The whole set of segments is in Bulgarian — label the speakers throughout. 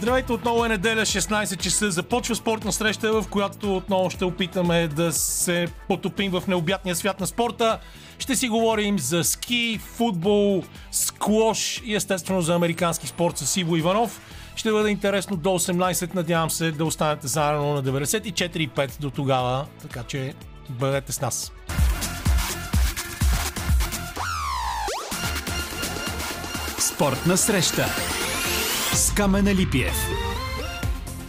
Speaker 1: Здравейте, отново е неделя, 16 часа. Започва спортна среща, в която отново ще опитаме да се потопим в необятния свят на спорта. Ще си говорим за ски, футбол, склош и естествено за американски спорт с Иво Иванов. Ще бъде интересно до 18. Надявам се да останете заедно на 94,5 до тогава, така че бъдете с нас.
Speaker 2: Спортна среща с Камена Липиев.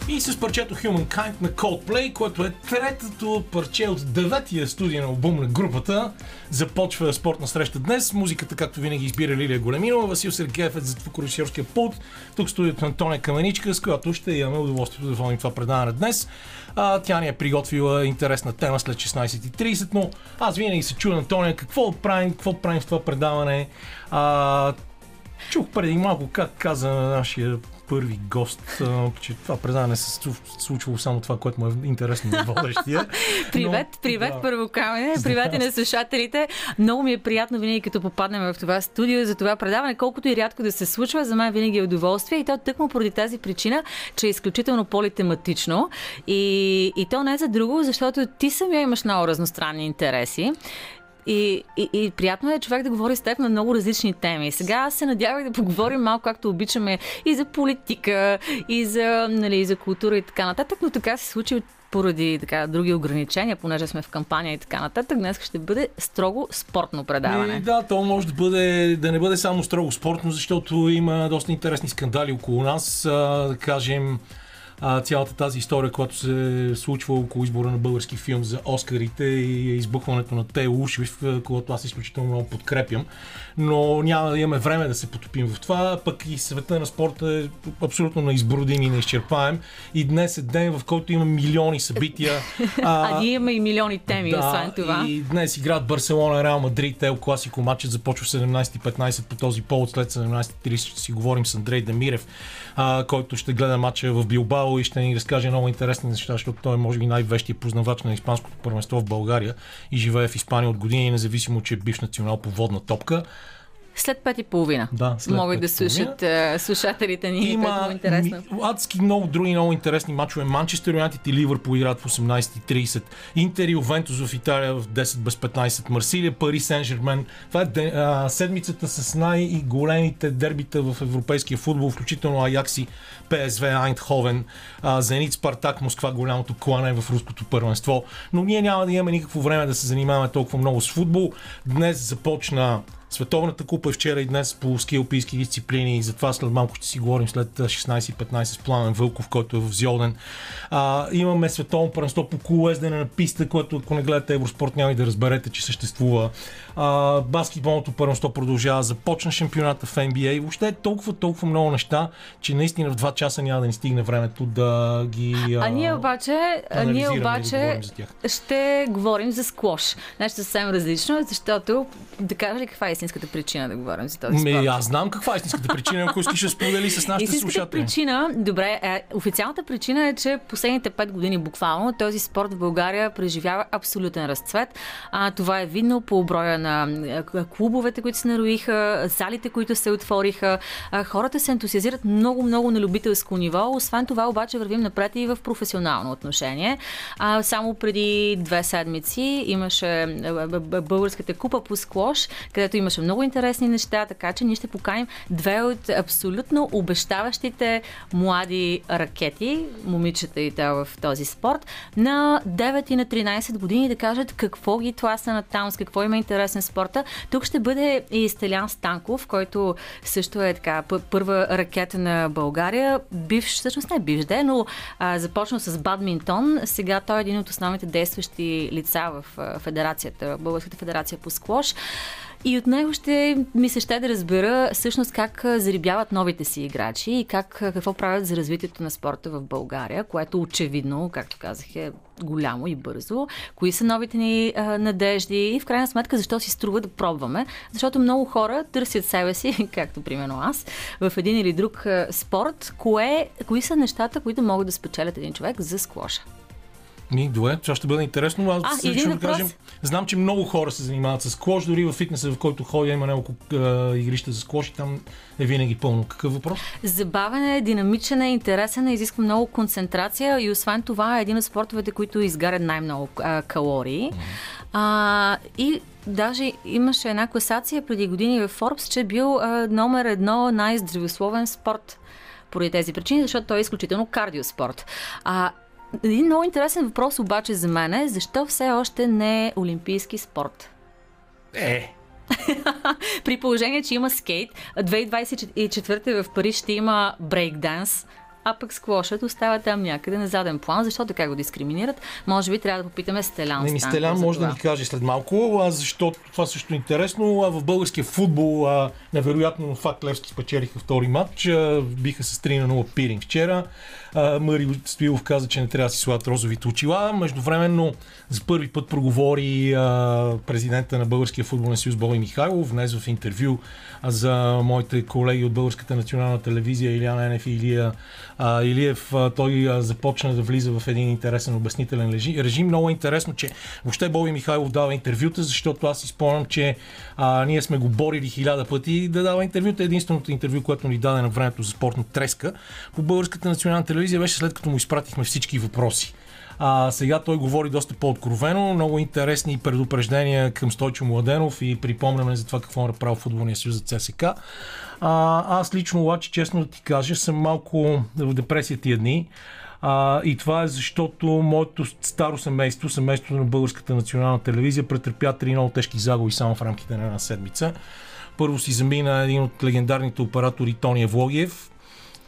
Speaker 1: И с парчето Humankind на Coldplay, което е третото парче от деветия студия на албум на групата. Започва спортна среща днес. Музиката, както винаги, избира Лилия Големинова, Васил Сергеев е за звукорежисьорския пулт. Тук студиото на Антония Каменичка, с която ще имаме удоволствието да водим това предаване днес. А, тя ни е приготвила интересна тема след 16.30, но аз винаги се чуя, Антония, какво правим, какво правим в това предаване. А, Чух преди малко как каза нашия първи гост, че това предаване се случвало само това, което му е интересно на водещия.
Speaker 3: привет, Но, привет, да. първо камене, привет и на слушателите. Много ми е приятно винаги като попаднем в това студио за това предаване, колкото и рядко да се случва, за мен винаги е удоволствие и то тъкмо поради тази причина, че е изключително политематично и, и то не е за друго, защото ти самия имаш много разностранни интереси и, и, и приятно е човек да говори с теб на много различни теми. Сега аз се надявах да поговорим малко, както обичаме, и за политика, и за, нали, и за култура и така нататък, но така се случи поради така, други ограничения, понеже сме в кампания и така нататък, днес ще бъде строго спортно предаване.
Speaker 1: И, да, то може да, бъде, да не бъде само строго спортно, защото има доста интересни скандали около нас. А, да кажем, цялата тази история, която се случва около избора на български филм за Оскарите и избухването на Те Ушвив, когато аз изключително много подкрепям. Но няма да имаме време да се потопим в това, пък и света на спорта е абсолютно неизбродим и неизчерпаем. И днес е ден, в който има милиони събития.
Speaker 3: А, а ние имаме и милиони теми,
Speaker 1: да,
Speaker 3: освен това.
Speaker 1: И днес играят Барселона, Реал Мадрид, Ел Класико. Матчът започва в 17.15 по този повод. След 17.30 ще си говорим с Андрей Демирев, а, който ще гледа матча в Билбао и ще ни разкаже много интересни неща, защото той е може би най-вещия познавач на испанското първенство в България и живее в Испания от години, независимо, че е бивш национал по водна топка.
Speaker 3: След пет и половина.
Speaker 1: Да, след
Speaker 3: Могат да слушат uh, слушателите ни. Има много интересно. Ми,
Speaker 1: адски много други много интересни мачове. Манчестър Юнайтед и Ливърпул играят в 18.30. Интер и Овентус в Италия в 10 без 15. Марсилия, Пари, Сен Жермен. Това е де, а, седмицата с най-големите дербита в европейския футбол, включително Аякси, ПСВ, Айнтховен, Зенит, Спартак, Москва, голямото клане в руското първенство. Но ние няма да имаме никакво време да се занимаваме толкова много с футбол. Днес започна Световната купа е вчера и днес по ски алпийски дисциплини и затова след малко ще си говорим след 16-15 с Пламен Вълков, който е в Зьоден. А, имаме световно първенство по колоездене на писта, което ако не гледате Евроспорт няма и да разберете, че съществува. А, баскетболното първенство продължава, започна шампионата в NBA. Въобще е толкова, толкова много неща, че наистина в 2 часа няма да ни стигне времето да ги.
Speaker 3: А, а ние обаче, а ние обаче да ще говорим за склош. Нещо съвсем различно, защото да кажа ли каква е истинската причина да говорим за този спорт?
Speaker 1: Аз знам каква е истинската причина, ако искаш да сподели с нашите истинската слушатели.
Speaker 3: причина, добре, е, официалната причина е, че последните 5 години буквално този спорт в България преживява абсолютен разцвет. А, това е видно по броя на клубовете, които се нароиха, залите, които се отвориха. А, хората се ентусиазират много, много на любителско ниво. Освен това, обаче, вървим напред и в професионално отношение. А, само преди две седмици имаше Българската купа по склош, където имаше много интересни неща, така че ние ще поканим две от абсолютно обещаващите млади ракети, момичета и те в този спорт, на 9 и на 13 години да кажат какво ги тласа на там, с какво има интересен спорта. Тук ще бъде и Стелян Станков, който също е така първа ракета на България. Бивш, всъщност не е бивш, де, но а, започна с бадминтон. Сега той е един от основните действащи лица в федерацията, Българската федерация по склош. И от него ще ми се ще да разбера всъщност как зарибяват новите си играчи и как, какво правят за развитието на спорта в България, което очевидно, както казах, е голямо и бързо. Кои са новите ни а, надежди и в крайна сметка защо си струва да пробваме? Защото много хора търсят себе си, както примерно аз, в един или друг спорт. Кое, кои са нещата, които могат да спечелят един човек за склоша?
Speaker 1: Ми, добре, това ще бъде интересно. Аз
Speaker 3: А,
Speaker 1: да
Speaker 3: въпрос.
Speaker 1: кажем, знам, че много хора се занимават с клош, дори в фитнеса, в който ходя, има няколко а, игрища с клош и там е винаги пълно. Какъв въпрос?
Speaker 3: Забавен е, динамичен е, интересен е, изисква много концентрация и освен това е един от спортовете, които изгарят най-много а, калории. А, и даже имаше една класация преди години в Forbes, че е бил а, номер едно най-здравословен спорт поради тези причини, защото той е изключително кардиоспорт. А, един много интересен въпрос обаче за мен е защо все още не е олимпийски спорт?
Speaker 1: Е,
Speaker 3: При положение, че има скейт, 2024 в Париж ще има брейкданс, а пък склошът остава там някъде на заден план, защото така го дискриминират. Може би трябва да попитаме Стелян.
Speaker 1: Не ми Стелян може да ни каже след малко, а, защото това също е интересно. А, в българския футбол а, невероятно факт Левски спечелиха втори матч. А, биха с 3 на 0 Пиринг вчера. Мари Стоилов каза, че не трябва да си слагат розовите очила. Междувременно за първи път проговори президента на Българския футболен съюз Боли Михайлов, днес в интервю за моите колеги от Българската национална телевизия Иляна Енев и Илия Илиев. Той започна да влиза в един интересен обяснителен режим. Много е интересно, че въобще Боби Михайлов дава интервюта, защото аз си спомням, че а, ние сме го борили хиляда пъти да дава интервюта. Единственото интервю, което ни даде на времето за спортна треска по Българската национална телевизия беше след като му изпратихме всички въпроси. А, сега той говори доста по-откровено, много интересни предупреждения към Стойчо Младенов и припомняме за това какво е направил футболния съюз за ЦСК. А, аз лично обаче, честно да ти кажа, съм малко в депресия тия дни. А, и това е защото моето старо семейство, семейството на Българската национална телевизия, претърпя три много тежки загуби само в рамките на една седмица. Първо си замина един от легендарните оператори Тони Евлогиев,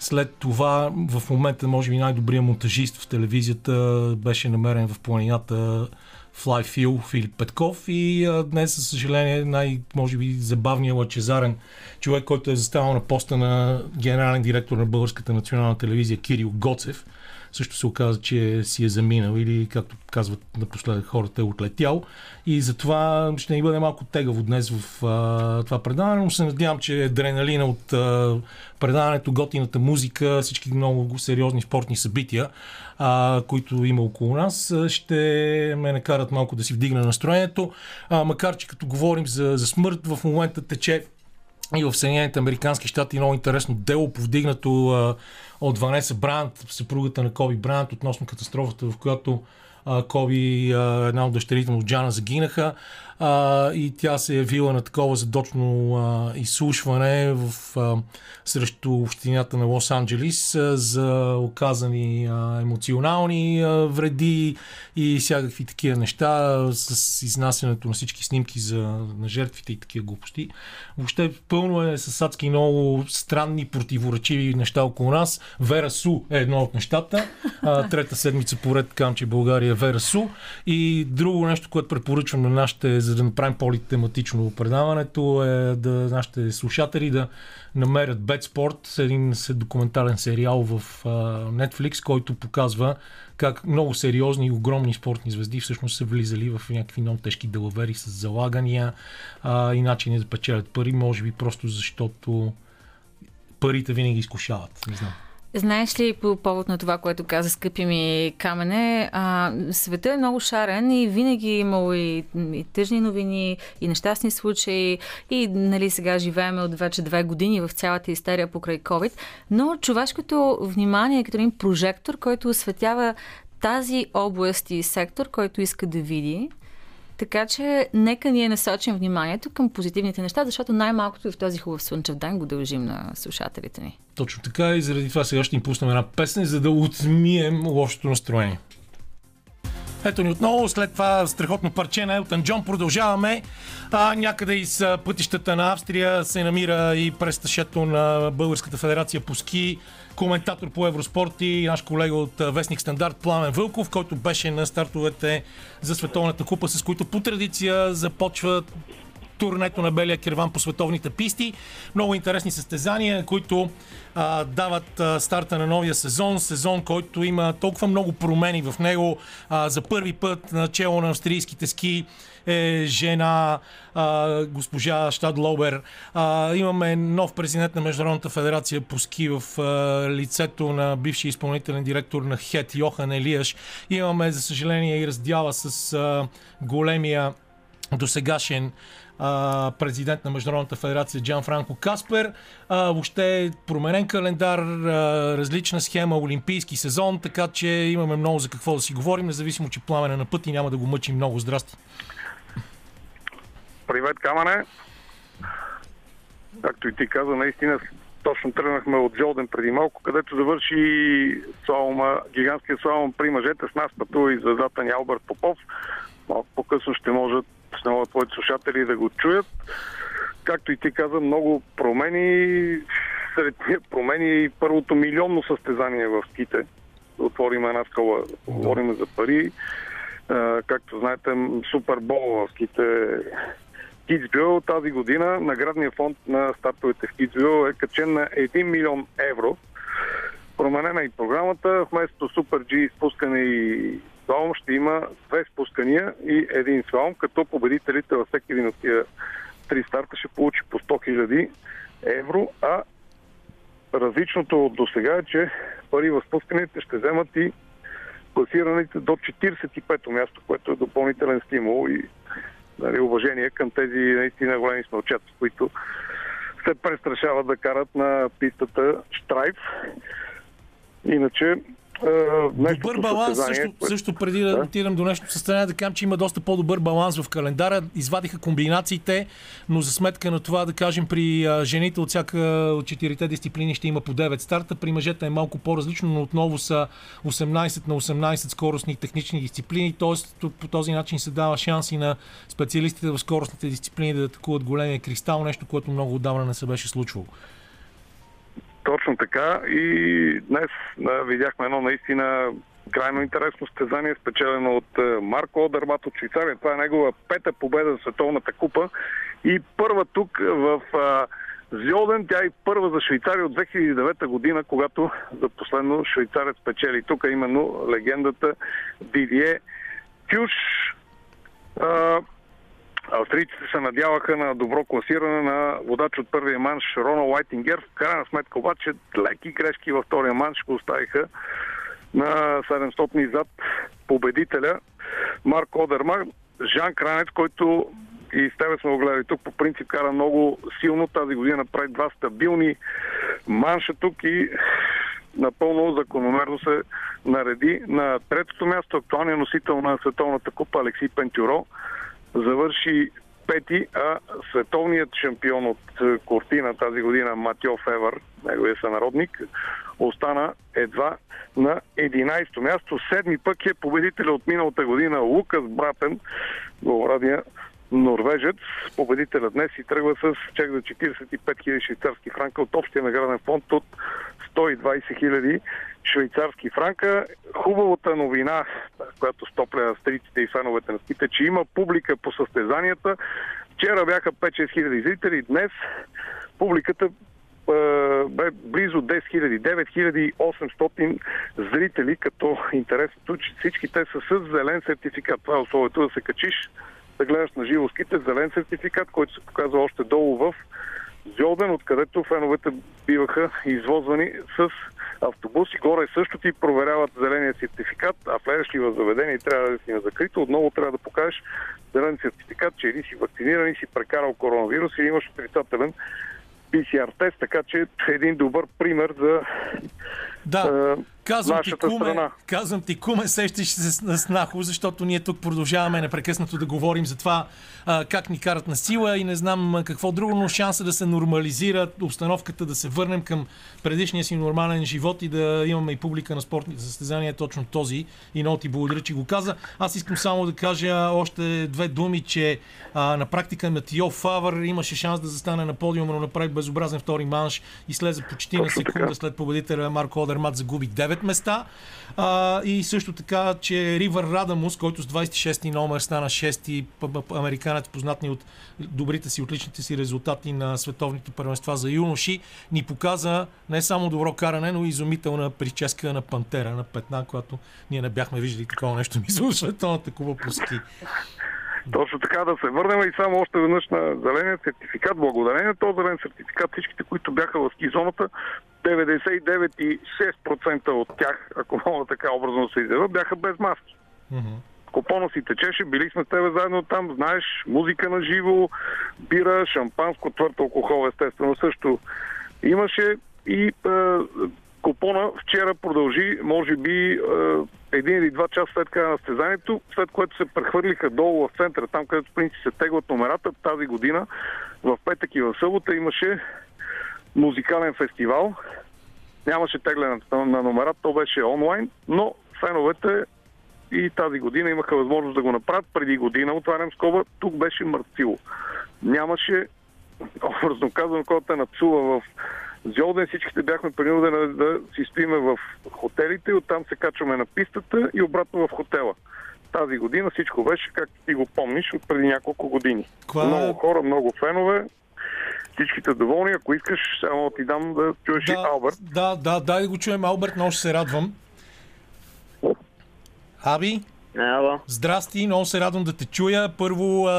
Speaker 1: след това, в момента, може би най-добрият монтажист в телевизията беше намерен в планината Флайфил Филип Петков. И а, днес, за съжаление, най- може би забавният лъчезарен човек, който е заставал на поста на генерален директор на Българската национална телевизия Кирил Гоцев, също се оказа, че си е заминал или, както казват напоследък хората, е отлетял. И затова ще ни бъде малко тегаво днес в а, това предаване, но се надявам, че адреналина от а, предаването, готината музика, всички много сериозни спортни събития, а, които има около нас, ще ме накарат малко да си вдигна настроението. А, макар, че като говорим за, за смърт, в момента тече и в Съединените Американски щати много интересно дело, повдигнато от Ванеса Брант, съпругата на Коби Брант, относно катастрофата, в която Коби, а, една от дъщерите му, Джана, загинаха. А, и тя се е явила на такова задочно а, изслушване в, а, срещу общината на Лос-Анджелис а, за оказани а, емоционални а, вреди и всякакви такива неща с изнасянето на всички снимки за, на жертвите и такива глупости. Въобще пълно е с адски много странни, противоречиви неща около нас. Вера Су е едно от нещата. А, трета седмица поред казвам, че България Вера Су. И друго нещо, което препоръчвам на нашите, за да направим по-тематично предаването, е да нашите слушатели да намерят Бетспорт, един се- документален сериал в Netflix, който показва как много сериозни и огромни спортни звезди всъщност са влизали в някакви много тежки делавери с залагания а, и начини да печелят пари, може би просто защото парите винаги изкушават. Не знам.
Speaker 3: Знаеш ли, по повод на това, което каза скъпи ми камене, а, света е много шарен и винаги е имало и, и тъжни новини, и нещастни случаи, и нали, сега живееме от вече две години в цялата истерия покрай COVID, но човешкото внимание е като един прожектор, който осветява тази област и сектор, който иска да види. Така че нека ние насочим вниманието към позитивните неща, защото най-малкото и в този хубав слънчев ден го дължим на слушателите ни.
Speaker 1: Точно така и заради това сега ще им пуснем една песен, за да отмием лошото настроение. Ето ни отново, след това страхотно парче на Елтън Джон продължаваме. А, някъде из пътищата на Австрия се намира и престъщето на Българската федерация по ски, коментатор по Евроспорт и наш колега от Вестник Стандарт Пламен Вълков, който беше на стартовете за Световната купа, с които по традиция започват турнето на Белия керван по световните писти. Много интересни състезания, които а, дават а, старта на новия сезон. Сезон, който има толкова много промени в него. А, за първи път начало на австрийските ски е жена, а, госпожа Штадлобер. А, имаме нов президент на Международната федерация по ски в а, лицето на бившия изпълнителен директор на ХЕТ Йохан Елияш. Имаме, за съжаление, и раздяла с а, големия досегашен а, президент на Международната федерация Джан Франко Каспер. А, въобще променен календар, а, различна схема, олимпийски сезон, така че имаме много за какво да си говорим, независимо, че пламена на път и няма да го мъчим много. Здрасти!
Speaker 4: Привет, Камане! Както и ти каза, наистина точно тръгнахме от Жолден преди малко, където завърши слалома, гигантския слалом при мъжете. С нас пътува и звездата ни Алберт Попов. Малко по-късно ще можат, могат твоите слушатели да го чуят. Както и ти каза, много промени. Сред тия промени и първото милионно състезание в ските. Отворим една скола, говорим за пари. Както знаете, Супербол в ските Китсбил тази година наградният фонд на стартовете в Китсбил е качен на 1 милион евро. Променена е и програмата. Вместо Супер G спускане и слалом ще има две спускания и един слалом, като победителите във всеки един от тия три старта ще получи по 100 000 евро, а различното от до сега е, че пари в спусканите ще вземат и класираните до 45-то място, което е допълнителен стимул и нали, уважение към тези наистина големи смълчата, които се престрашават да карат на пистата Штрайф. Иначе
Speaker 1: добър баланс, също, също преди да, да отидем до нещо състояние, да кажем, че има доста по-добър баланс в календара. Извадиха комбинациите, но за сметка на това, да кажем, при жените от всяка от четирите дисциплини ще има по 9 старта. При мъжете е малко по-различно, но отново са 18 на 18 скоростни технични дисциплини, т.е. по този начин се дава шанси на специалистите в скоростните дисциплини да атакуват големия кристал, нещо, което много отдавна не се беше случвало.
Speaker 4: Точно така и днес видяхме едно наистина крайно интересно стезание, спечелено от Марко Одермат от Швейцария. Това е негова пета победа за Световната купа и първа тук в а, Зьоден. Тя е първа за Швейцария от 2009 година, когато за последно швейцарец печели. Тук е именно легендата Дидие Кюш. Австрийците се надяваха на добро класиране на водач от първия манш Рона Лайтингер. В крайна сметка обаче леки грешки във втория манш го оставиха на 700 зад победителя Марк Одерман. Жан Кранец, който и с тебе сме го гледали тук, по принцип кара много силно. Тази година прави два стабилни манша тук и напълно закономерно се нареди на третото място актуалния носител на Световната купа Алексей Пентюро завърши пети, а световният шампион от е, Кортина тази година Матьо Февър, неговия сънародник, остана едва на 11-то място. Седми пък е победителя от миналата година Лукас Братен, говорадия норвежец. Победителя днес и тръгва с чек за 45 000 швейцарски франка от общия награден фонд от 120 000 швейцарски франка. Хубавата новина, която стопля австрийците и феновете на ските, че има публика по състезанията. Вчера бяха 5-6 хиляди зрители, днес публиката бе близо 10 000, 9800 зрители, като интересното, че всички те са с зелен сертификат. Това е условието да се качиш, да гледаш на живо ските, зелен сертификат, който се показва още долу в Зьоден, откъдето феновете биваха извозвани с автобуси. Горе също ти проверяват зеления сертификат, а влезеш ли в заведение и трябва да си на закрито, отново трябва да покажеш зелен сертификат, че или си вакциниран, или си прекарал коронавирус, или имаш отрицателен PCR тест, така че е един добър пример за
Speaker 1: да. Казвам ти, куме, казвам ти, куме, сещаш се с Нахо, защото ние тук продължаваме непрекъснато да говорим за това а, как ни карат на сила и не знам какво друго, но шанса да се нормализира обстановката, да се върнем към предишния си нормален живот и да имаме и публика на спортните състезания е точно този. И много ти благодаря, че го каза. Аз искам само да кажа още две думи, че а, на практика Матио Фавър имаше шанс да застане на подиума, но направи безобразен втори манш и слезе почти на секунда след победителя Марко Andermatt загуби 9 места. А, и също така, че Ривър Радамус, който с 26-ти номер стана 6-ти американец, познат ни от добрите си, отличните си резултати на световните първенства за юноши, ни показа не само добро каране, но и изумителна прическа на пантера на петна, която ние не бяхме виждали такова нещо мисля в световната куба по ски.
Speaker 4: Точно така да се върнем и само още веднъж на зеления сертификат. Благодарение на този зелен сертификат всичките, които бяха в ски зоната, 99,6% от тях, ако мога така образно се изява, бяха без маски. Mm-hmm. Купона си течеше, били сме с тебе заедно там, знаеш, музика на живо, бира, шампанско, твърд алкохол, естествено също имаше и е, купона вчера продължи, може би, е, един или два часа след края на стезанието, след което се прехвърлиха долу в центъра, там където принци се теглят номерата. Тази година в петък и в събота имаше музикален фестивал. Нямаше тегляне на номера, то беше онлайн, но феновете и тази година имаха възможност да го направят. Преди година, отварям скоба, тук беше мъртвило. Нямаше, образно казвам, който е нацува в Зьолден, всичките бяхме принудени да си спиме в хотелите и оттам се качваме на пистата и обратно в хотела. Тази година всичко беше, както ти го помниш, от преди няколко години. Ква... Много хора, много фенове, всичките доволни. Ако искаш, само ти дам да чуеш
Speaker 1: да,
Speaker 4: и Алберт.
Speaker 1: Да, да, дай да го чуем Алберт, много ще се радвам. Аби?
Speaker 5: Ало.
Speaker 1: Здрасти, много се радвам да те чуя. Първо,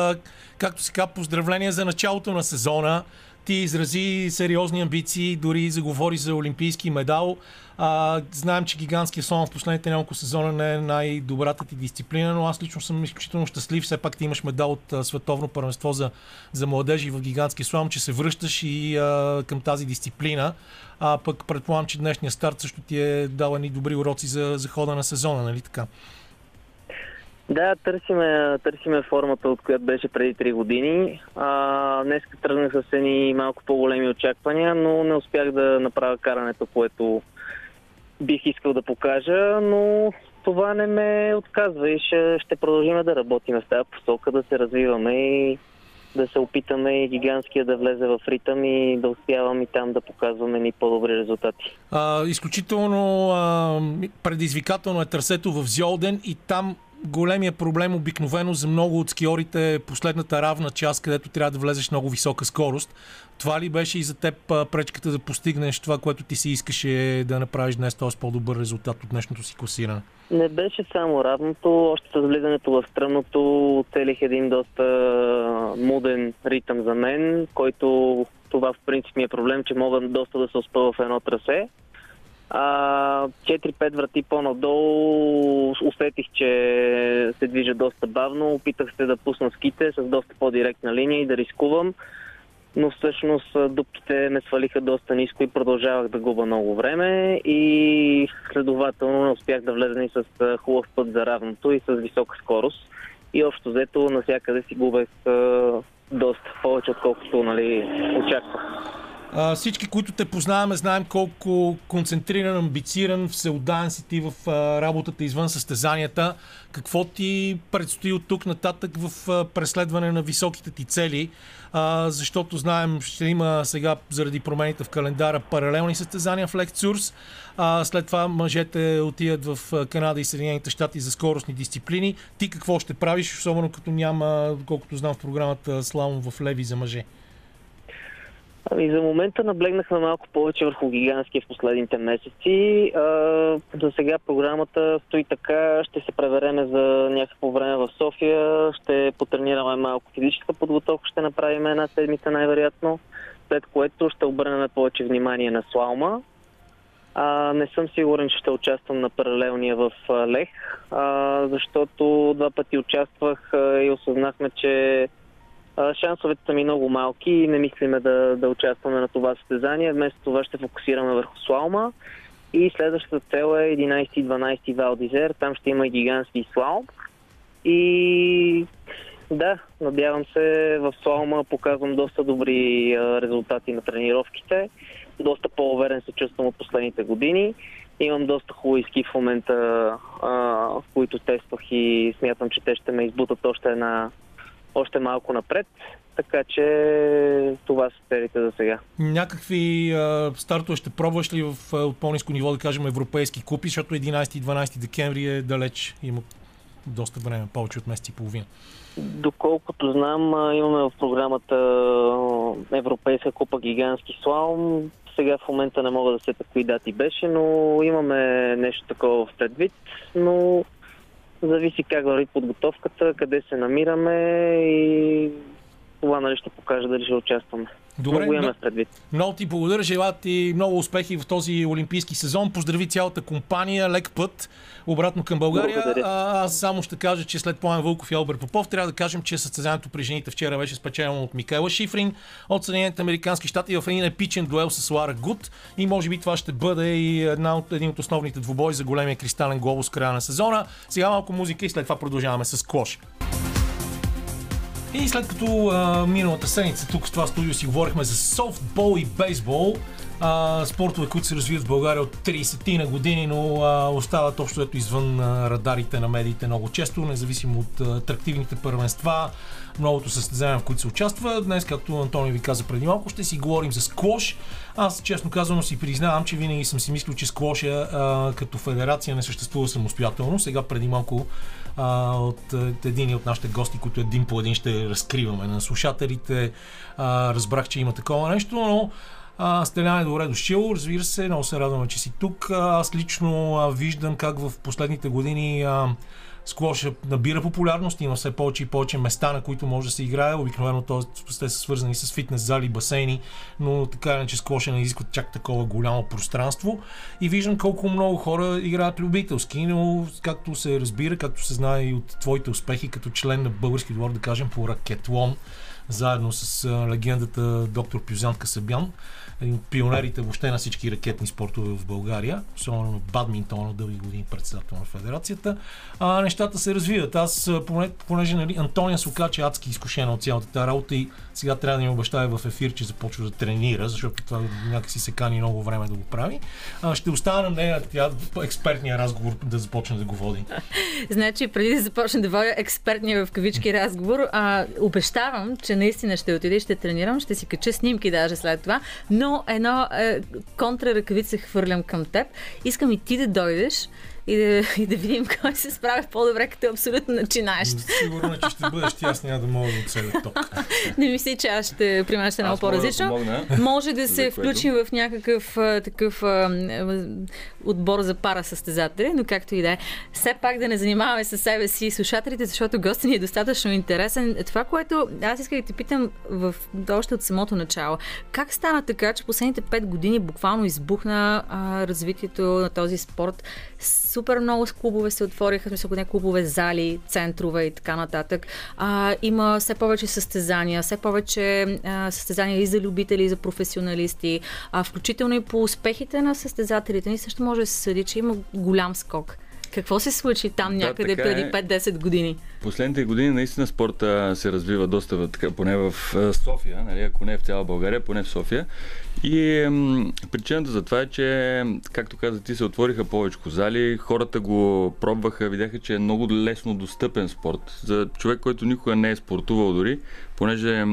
Speaker 1: както се казва, поздравления за началото на сезона. Ти изрази сериозни амбиции, дори заговори за олимпийски медал. А, знаем, че гигантския слон в последните няколко сезона не е най-добрата ти дисциплина, но аз лично съм изключително щастлив. Все пак ти имаш медал от а, световно първенство за, за младежи в гигантския слон, че се връщаш и а, към тази дисциплина. А пък предполагам, че днешния старт също ти е дал едни добри уроци за, за хода на сезона, нали така?
Speaker 5: Да, търсиме, търсиме формата, от която беше преди 3 години. А, днес тръгнах с едни малко по-големи очаквания, но не успях да направя карането, което бих искал да покажа, но това не ме отказва и ще, ще продължим да работим в тази посока, да се развиваме и да се опитаме и гигантския да влезе в ритъм и да успявам и там да показваме ни по-добри резултати.
Speaker 1: А, изключително а, предизвикателно е търсето в Зьолден и там големия проблем обикновено за много от скиорите е последната равна част, където трябва да влезеш много висока скорост. Това ли беше и за теб пречката да постигнеш това, което ти си искаше да направиш днес, т.е. по-добър резултат от днешното си класиране?
Speaker 5: Не беше само равното. Още с влизането в стръмното целих един доста муден ритъм за мен, който това в принцип ми е проблем, че мога доста да се успя в едно трасе. 4-5 врати по-надолу усетих, че се движа доста бавно. Опитах се да пусна ските с доста по-директна линия и да рискувам. Но всъщност дупките ме свалиха доста ниско и продължавах да губа много време и следователно не успях да влезна и с хубав път за равното и с висока скорост. И общо взето навсякъде си губех доста повече, отколкото нали, очаквах.
Speaker 1: А, всички, които те познаваме, знаем колко концентриран, амбициран, всеотдаен си ти в а, работата извън състезанията. Какво ти предстои от тук нататък в а, преследване на високите ти цели? А, защото знаем, ще има сега заради промените в календара паралелни състезания в Лекцурс. А, след това мъжете отиват в Канада и Съединените щати за скоростни дисциплини. Ти какво ще правиш, особено като няма, колкото знам в програмата Славом в Леви за мъже?
Speaker 5: Ами за момента наблегнахме малко повече върху гигантския в последните месеци. А, за сега програмата стои така. Ще се превереме за някакво време в София. Ще потренираме малко физическа подготовка. Ще направим една седмица най-вероятно. След което ще обърнем повече внимание на слаума. А, не съм сигурен, че ще участвам на паралелния в Лех, а, защото два пъти участвах и осъзнахме, че Шансовете са ми много малки и не мислиме да, да участваме на това състезание. Вместо това ще фокусираме върху слалма. И следващата цел е 11 и 12 Вал Дизер. Там ще има гигантски слалм. И да, надявам се в слалма показвам доста добри резултати на тренировките. Доста по-уверен се чувствам от последните години. Имам доста хубави ски в момента, в които тествах и смятам, че те ще ме избутат още една още малко напред. Така че това са целите за сега.
Speaker 1: Някакви а, стартове ще пробваш ли в, а, от по-низко ниво, да кажем, европейски купи, защото 11 и 12 декември е далеч. Има доста време, повече от месец и половина.
Speaker 5: Доколкото знам, имаме в програмата Европейска купа Гигантски слалом. Сега в момента не мога да се кои дати беше, но имаме нещо такова в предвид. Но зависи как върви подготовката, къде се намираме и това нали, ще покаже дали ще участваме.
Speaker 1: Добре,
Speaker 5: много имаме предвид.
Speaker 1: Много ти благодаря, желая ти много успехи в този олимпийски сезон. Поздрави цялата компания, лек път обратно към България.
Speaker 5: Благодаря.
Speaker 1: А, аз само ще кажа, че след Пламен Вълков и Албер Попов трябва да кажем, че състезанието при жените вчера беше спечелено от Микайла Шифрин от Съединените Американски щати в един епичен дуел с Лара Гуд. И може би това ще бъде и една от, един от основните двубои за големия кристален глобус края на сезона. Сега малко музика и след това продължаваме с клош. И след като а, миналата седмица тук в това студио си говорихме за софтбол и бейсбол, а, спортове, които се развиват в България от 30 на години, но а, остават общо ето извън а, радарите на медиите много често, независимо от а, атрактивните първенства, многото състезания, в които се участва. Днес, както Антони ви каза преди малко, ще си говорим за сквош. Аз, честно казано, си признавам, че винаги съм си мислил, че сквоша а, като федерация не съществува самостоятелно. Сега преди малко а, от, от един от нашите гости, които един по един ще разкриваме на слушателите. А, разбрах, че има такова нещо, но а, Стелян е добре дошъл, разбира се, много се радваме, че си тук. Аз лично виждам как в последните години а, сквоша набира популярност, има все повече и повече места, на които може да се играе. Обикновено то, те са свързани с фитнес зали, басейни, но така иначе сквоша не изискват чак такова голямо пространство. И виждам колко много хора играят любителски, но както се разбира, както се знае и от твоите успехи като член на български двор, да кажем, по ракетлон, заедно с легендата доктор Пюзян Касабян, един от пионерите въобще на всички ракетни спортове в България, особено на бадминтона, дълги години председател на федерацията. А, нещата се развиват. Аз, поне, понеже нали, Антония Сукач е адски изкушена от цялата тази работа и сега трябва да ни обещае в ефир, че започва да тренира, защото това някакси се кани много време да го прави. А, ще оставя на нея тя, експертния разговор да започне да го води.
Speaker 3: Значи, преди да започна да водя експертния в кавички разговор, а, обещавам, че наистина ще отида и ще тренирам, ще си кача снимки даже след това, но едно е, контраръкавица хвърлям към теб. Искам и ти да дойдеш и да, и да видим кой се справя по-добре като абсолютно начинаещ.
Speaker 1: Сигурно е, че ще бъдеш ти, аз няма да мога да оцеля ток.
Speaker 3: Не мисли, че аз ще приема ще много
Speaker 6: да
Speaker 3: по-различно.
Speaker 6: помогна.
Speaker 3: Може да се включим в някакъв такъв отбор за пара състезатели, но както и да е. Все пак да не занимаваме с себе си и слушателите, защото гостът ни е достатъчно интересен. Това, което аз исках да те питам в, още от самото начало. Как стана така, че последните 5 години буквално избухна а, развитието на този спорт? Супер много клубове се отвориха, смисъл не клубове, зали, центрове и така нататък. А, има все повече състезания, все повече а, състезания и за любители, и за професионалисти, а, включително и по успехите на състезателите ни също може да се съди, че има голям скок. Какво се случи там
Speaker 6: Да,
Speaker 3: някъде преди
Speaker 6: е.
Speaker 3: 5-10 години?
Speaker 6: Последните години наистина спорта се развива доста, така, поне в София, нали, ако не е в цяла България, поне в София. И м, причината за това е, че, както каза ти, се отвориха повече зали, хората го пробваха, видяха, че е много лесно достъпен спорт. За човек, който никога не е спортувал дори, понеже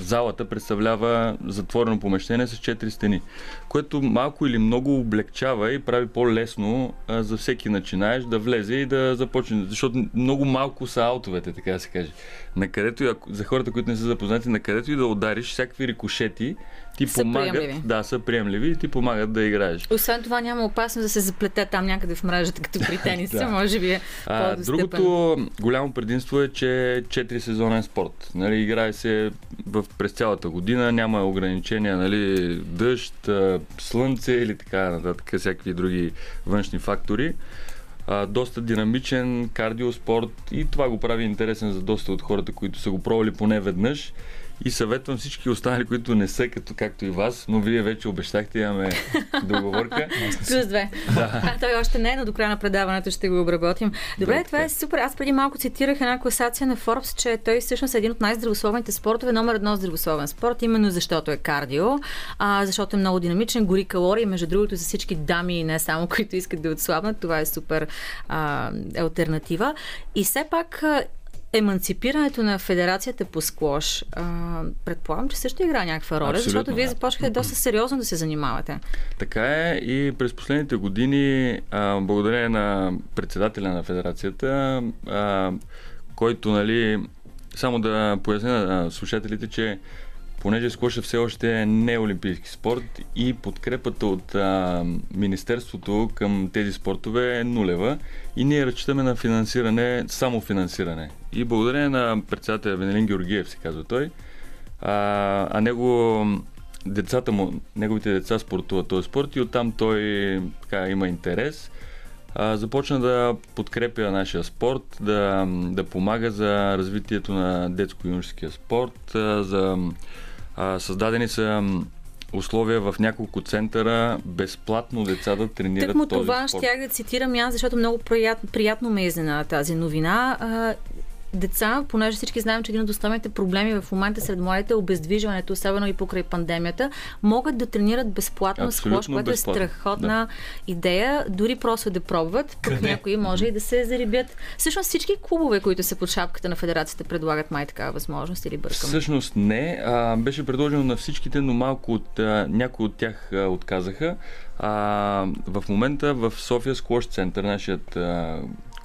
Speaker 6: залата представлява затворено помещение с четири стени, което малко или много облегчава и прави по-лесно за всеки начинаеш да влезе и да започне. Защото много малко са аутовете, така да се каже. На където, и ако- за хората, които не са запознати, на където и да удариш, всякакви рикошети ти
Speaker 3: Са
Speaker 6: помагат.
Speaker 3: приемливи.
Speaker 6: Да, са приемливи и ти помагат да играеш.
Speaker 3: Освен това няма опасност да се заплете там някъде в мрежата, като при тениса,
Speaker 6: Да.
Speaker 3: може би е
Speaker 6: А, другото голямо предимство е, че е 4 сезонен спорт. Нали, играе се в, през цялата година, няма ограничения, нали, дъжд, слънце или така нататък, всякакви други външни фактори. А, доста динамичен кардиоспорт и това го прави интересен за доста от хората, които са го пробвали поне веднъж. И съветвам всички останали, които не са като както и вас, но вие вече обещахте, имаме договорка.
Speaker 3: Плюс две. А, той още не е, но до края на предаването ще го обработим. Добре,
Speaker 6: Да,
Speaker 3: това
Speaker 6: така
Speaker 3: е супер. Аз преди малко цитирах една класация на Forbes, че той всъщност е един от най-здравословните спортове, номер едно здравословен спорт, именно защото е кардио, а, защото е много динамичен, гори калории, между другото за всички дами и не само, които искат да отслабнат, това е супер а, альтернатива. И все пак еманципирането на Федерацията по склош, а, предполагам, че също играе някаква роля,
Speaker 6: Абсолютно.
Speaker 3: защото вие започнахте доста сериозно да се занимавате.
Speaker 6: Така е и през последните години, а, благодарение на председателя на федерацията, а, който, нали, само да поясня на слушателите, че понеже скоша все още не е олимпийски спорт и подкрепата от а, Министерството към тези спортове е нулева и ние разчитаме на финансиране, само финансиране. И благодарение на председателя Венелин Георгиев, се казва той, а, а него децата му, неговите деца спортуват този спорт и оттам той така, има интерес. А, започна да подкрепя нашия спорт, да, да помага за развитието на детско-юношеския спорт, а, за, а, създадени са условия в няколко центъра безплатно деца да тренират
Speaker 3: Тък му
Speaker 6: този
Speaker 3: това
Speaker 6: спорт.
Speaker 3: щях да цитирам аз, защото много приятно, приятно ме изненада тази новина. А, деца, понеже всички знаем, че един от основните проблеми в момента сред младите е обездвижването, особено и покрай пандемията, могат да тренират безплатно
Speaker 6: Абсолютно
Speaker 3: склош, което
Speaker 6: безплатно,
Speaker 3: е страхотна идея, дори просто да пробват, пък
Speaker 1: Къде?
Speaker 3: някои може и да се зарибят. Всъщност всички клубове, които са под шапката на федерацията, предлагат май такава възможност или бъркам.
Speaker 6: Всъщност не. А, беше предложено на всичките, но малко от а, някои от тях а, отказаха. А, в момента в София Склош център, нашият а,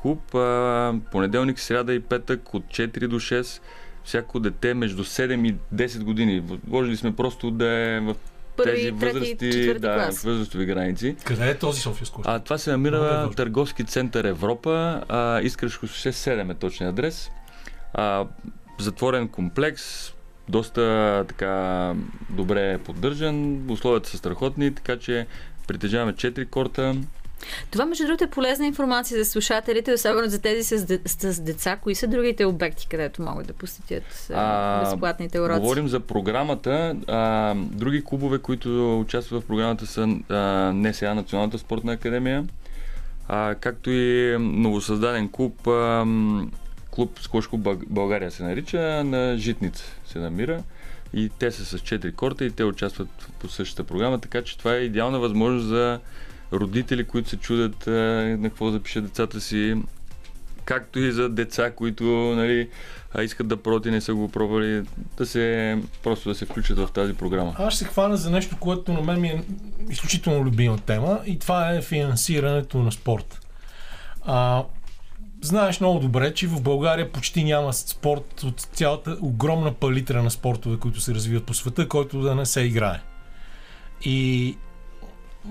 Speaker 6: клуб, а, понеделник, сряда и петък от 4 до 6, всяко дете между 7 и 10 години. Вложили сме просто да е в
Speaker 3: Първи,
Speaker 6: тези
Speaker 3: трети,
Speaker 6: възрасти,
Speaker 3: четвърти
Speaker 6: да,
Speaker 3: клас.
Speaker 6: възрастови граници.
Speaker 1: Къде е този София скоро?
Speaker 6: А, това се
Speaker 1: Много е
Speaker 6: намира
Speaker 1: важно.
Speaker 6: Търговски център Европа, а, Искръшко 6-7 е точния адрес. А, затворен комплекс, доста така добре поддържан, условията са страхотни, така че притежаваме 4 корта.
Speaker 3: Това, между другото, е полезна информация за слушателите, особено за тези с, де- с деца. Кои са другите обекти, където могат да посетят а,
Speaker 6: А,
Speaker 3: безплатните уроци?
Speaker 6: Говорим за програмата. А, други клубове, които участват в програмата са а, НСА, Националната спортна академия, а, както и новосъздаден клуб, а, клуб Скош клуб Бъл- България се нарича, на Житница се намира. И те са с 4 корта и те участват по същата програма, така че това е идеална възможност за родители, които се чудят на какво запишат децата си, както и за деца, които нали, искат да пробват и не са го пробвали, да се, просто да се включат в тази програма.
Speaker 1: Аз ще се хвана за нещо, което на мен ми е изключително любима тема и това е финансирането на спорт. А, знаеш много добре, че в България почти няма спорт от цялата огромна палитра на спортове, които се развиват по света, който да не се играе. И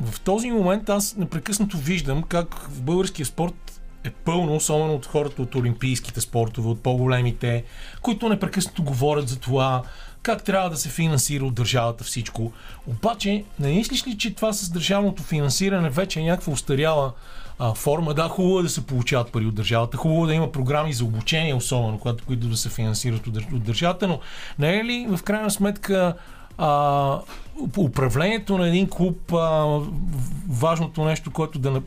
Speaker 1: в този момент аз непрекъснато виждам как в българския спорт е пълно, особено от хората от олимпийските спортове, от по-големите, които непрекъснато говорят за това, как трябва да се финансира от държавата всичко. Обаче, не мислиш ли, че това с държавното финансиране вече е някаква устаряла а, форма? Да, хубаво е да се получават пари от държавата, хубаво е да има програми за обучение, особено, които да се финансират от, от държавата, но не е ли в крайна сметка а, управлението на един клуб а, важното нещо, което да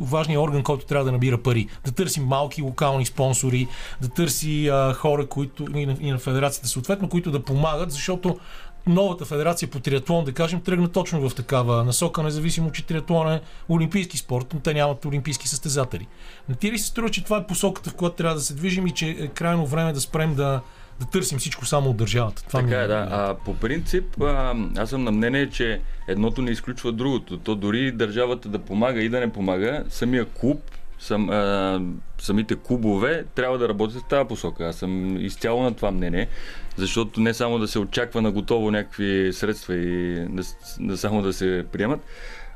Speaker 1: важният орган, който трябва да набира пари. Да търси малки локални спонсори, да търси а, хора, които и на, и на федерацията съответно, които да помагат, защото новата федерация по триатлон, да кажем, тръгна точно в такава насока, независимо, че триатлон е олимпийски спорт, но те нямат олимпийски състезатели. Не ти ли се струва, че това е посоката, в която трябва да се движим и че е крайно време да спрем да, да търсим всичко само от държавата? Това ми
Speaker 6: Така е, да. А, по принцип, а, аз съм на мнение, че едното не изключва другото. То дори държавата да помага и да не помага, самия клуб, сам, а, самите клубове трябва да работят в тази посока. Аз съм изцяло на това мнение, защото не само да се очаква на готово някакви средства и да, да само да се приемат,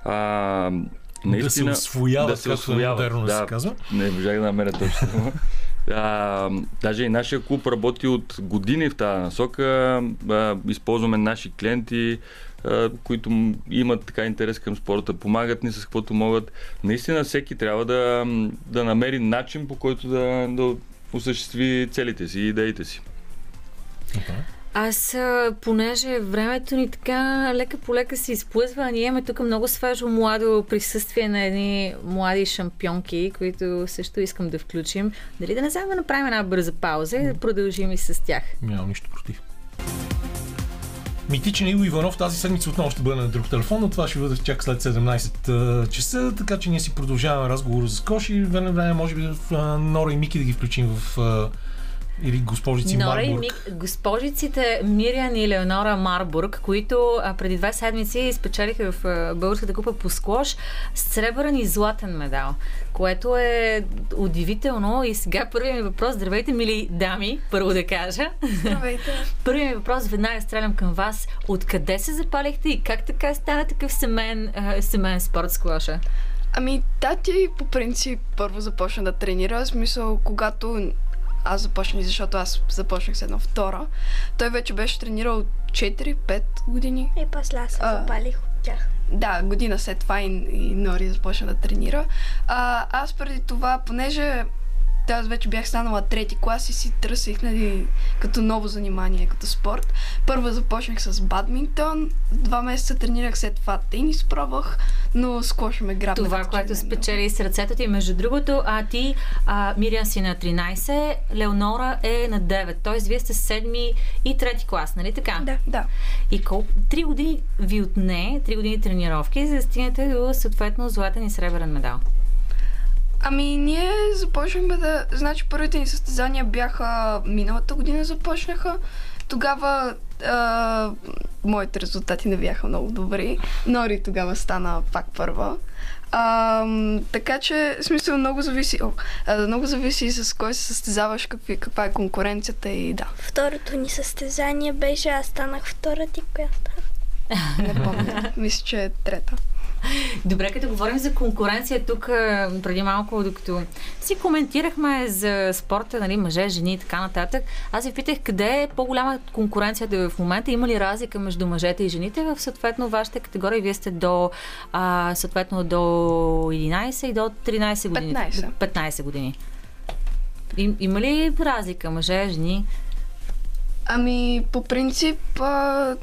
Speaker 6: а, наистина,
Speaker 1: да се освояват,
Speaker 6: да се
Speaker 1: е модерно да,
Speaker 6: да.
Speaker 1: се казва.
Speaker 6: Не можах да намеря точно. А, даже и нашия клуб работи от години в тази насока. А, използваме наши клиенти, а, които имат така интерес към спорта, помагат ни с каквото могат. Наистина всеки трябва да, да намери начин по който да, да осъществи целите си и идеите си.
Speaker 3: Аз, понеже времето ни така лека по лека се изплъзва, а ние имаме тук много свежо младо присъствие на едни млади шампионки, които също искам да включим. Дали да не вземем да направим една бърза пауза и да продължим и с тях?
Speaker 1: Нямам нищо против. Митичен Иво Иванов тази седмица отново ще бъде на друг телефон, но това ще бъде чак след 17 часа, така че ние си продължаваме разговор за скош и време време може би в Нора и Мики да ги включим в Или госпожици
Speaker 3: Нора и
Speaker 1: Марбург.
Speaker 3: Мик, госпожиците Мириан и Леонора Марбург, които а, преди две седмици спечелиха в а, Българската купа по склош с сребърен и златен медал, което е удивително. И сега първият ми въпрос, здравейте, мили дами, първо да кажа.
Speaker 7: Здравейте.
Speaker 3: Първият ми въпрос, веднага стрелям към вас. Откъде се запалихте и как така стана такъв семен, а, семен спорт склоша?
Speaker 7: Ами, тати по принцип първо започна да тренира. В смисъл, когато аз започнах, защото аз започнах с едно втора, той вече беше тренирал 4-5 години.
Speaker 8: И после аз се запалих от тях.
Speaker 7: Да, година след това и, и Нори започна да тренира. А, аз преди това, понеже аз вече бях станала трети клас и си търсих нали, като ново занимание, като спорт. Първо започнах с бадминтон, два месеца тренирах, след това тенис пробвах, но скош ме грабна.
Speaker 3: Това, което
Speaker 7: е
Speaker 3: спечели сърцето ти, между другото, а ти, а, Мириан си на 13, Леонора е на 9, т.е. вие сте седми и трети клас, нали така?
Speaker 8: Да.
Speaker 7: Да.
Speaker 3: И колко? Три години ви отне, три години тренировки, за да стигнете до съответно златен и сребърен медал.
Speaker 7: Ами, ние започнахме да... Значи, първите ни състезания бяха миналата година започнаха. Тогава а, моите резултати не бяха много добри. Нори тогава стана пак първа. А, така че, в смисъл, много зависи, о, а, много зависи с кой се състезаваш, какви, каква е конкуренцията и да,
Speaker 8: Второто ни състезание беше, аз станах втора, ти коя стана?
Speaker 7: не помня. Мисля, че е трета.
Speaker 3: Добре, като говорим за конкуренция, тук преди малко, докато си коментирахме за спорта, нали, мъже, жени и така нататък, аз ви питах къде е по-голяма конкуренцията в момента, има ли разлика между мъжете и жените в съответно вашите категории, вие сте до а, съответно до 11 и до 13 години.
Speaker 7: 15.
Speaker 3: До 15 години. Им, има ли разлика мъже, жени?
Speaker 7: Ами, по принцип, а,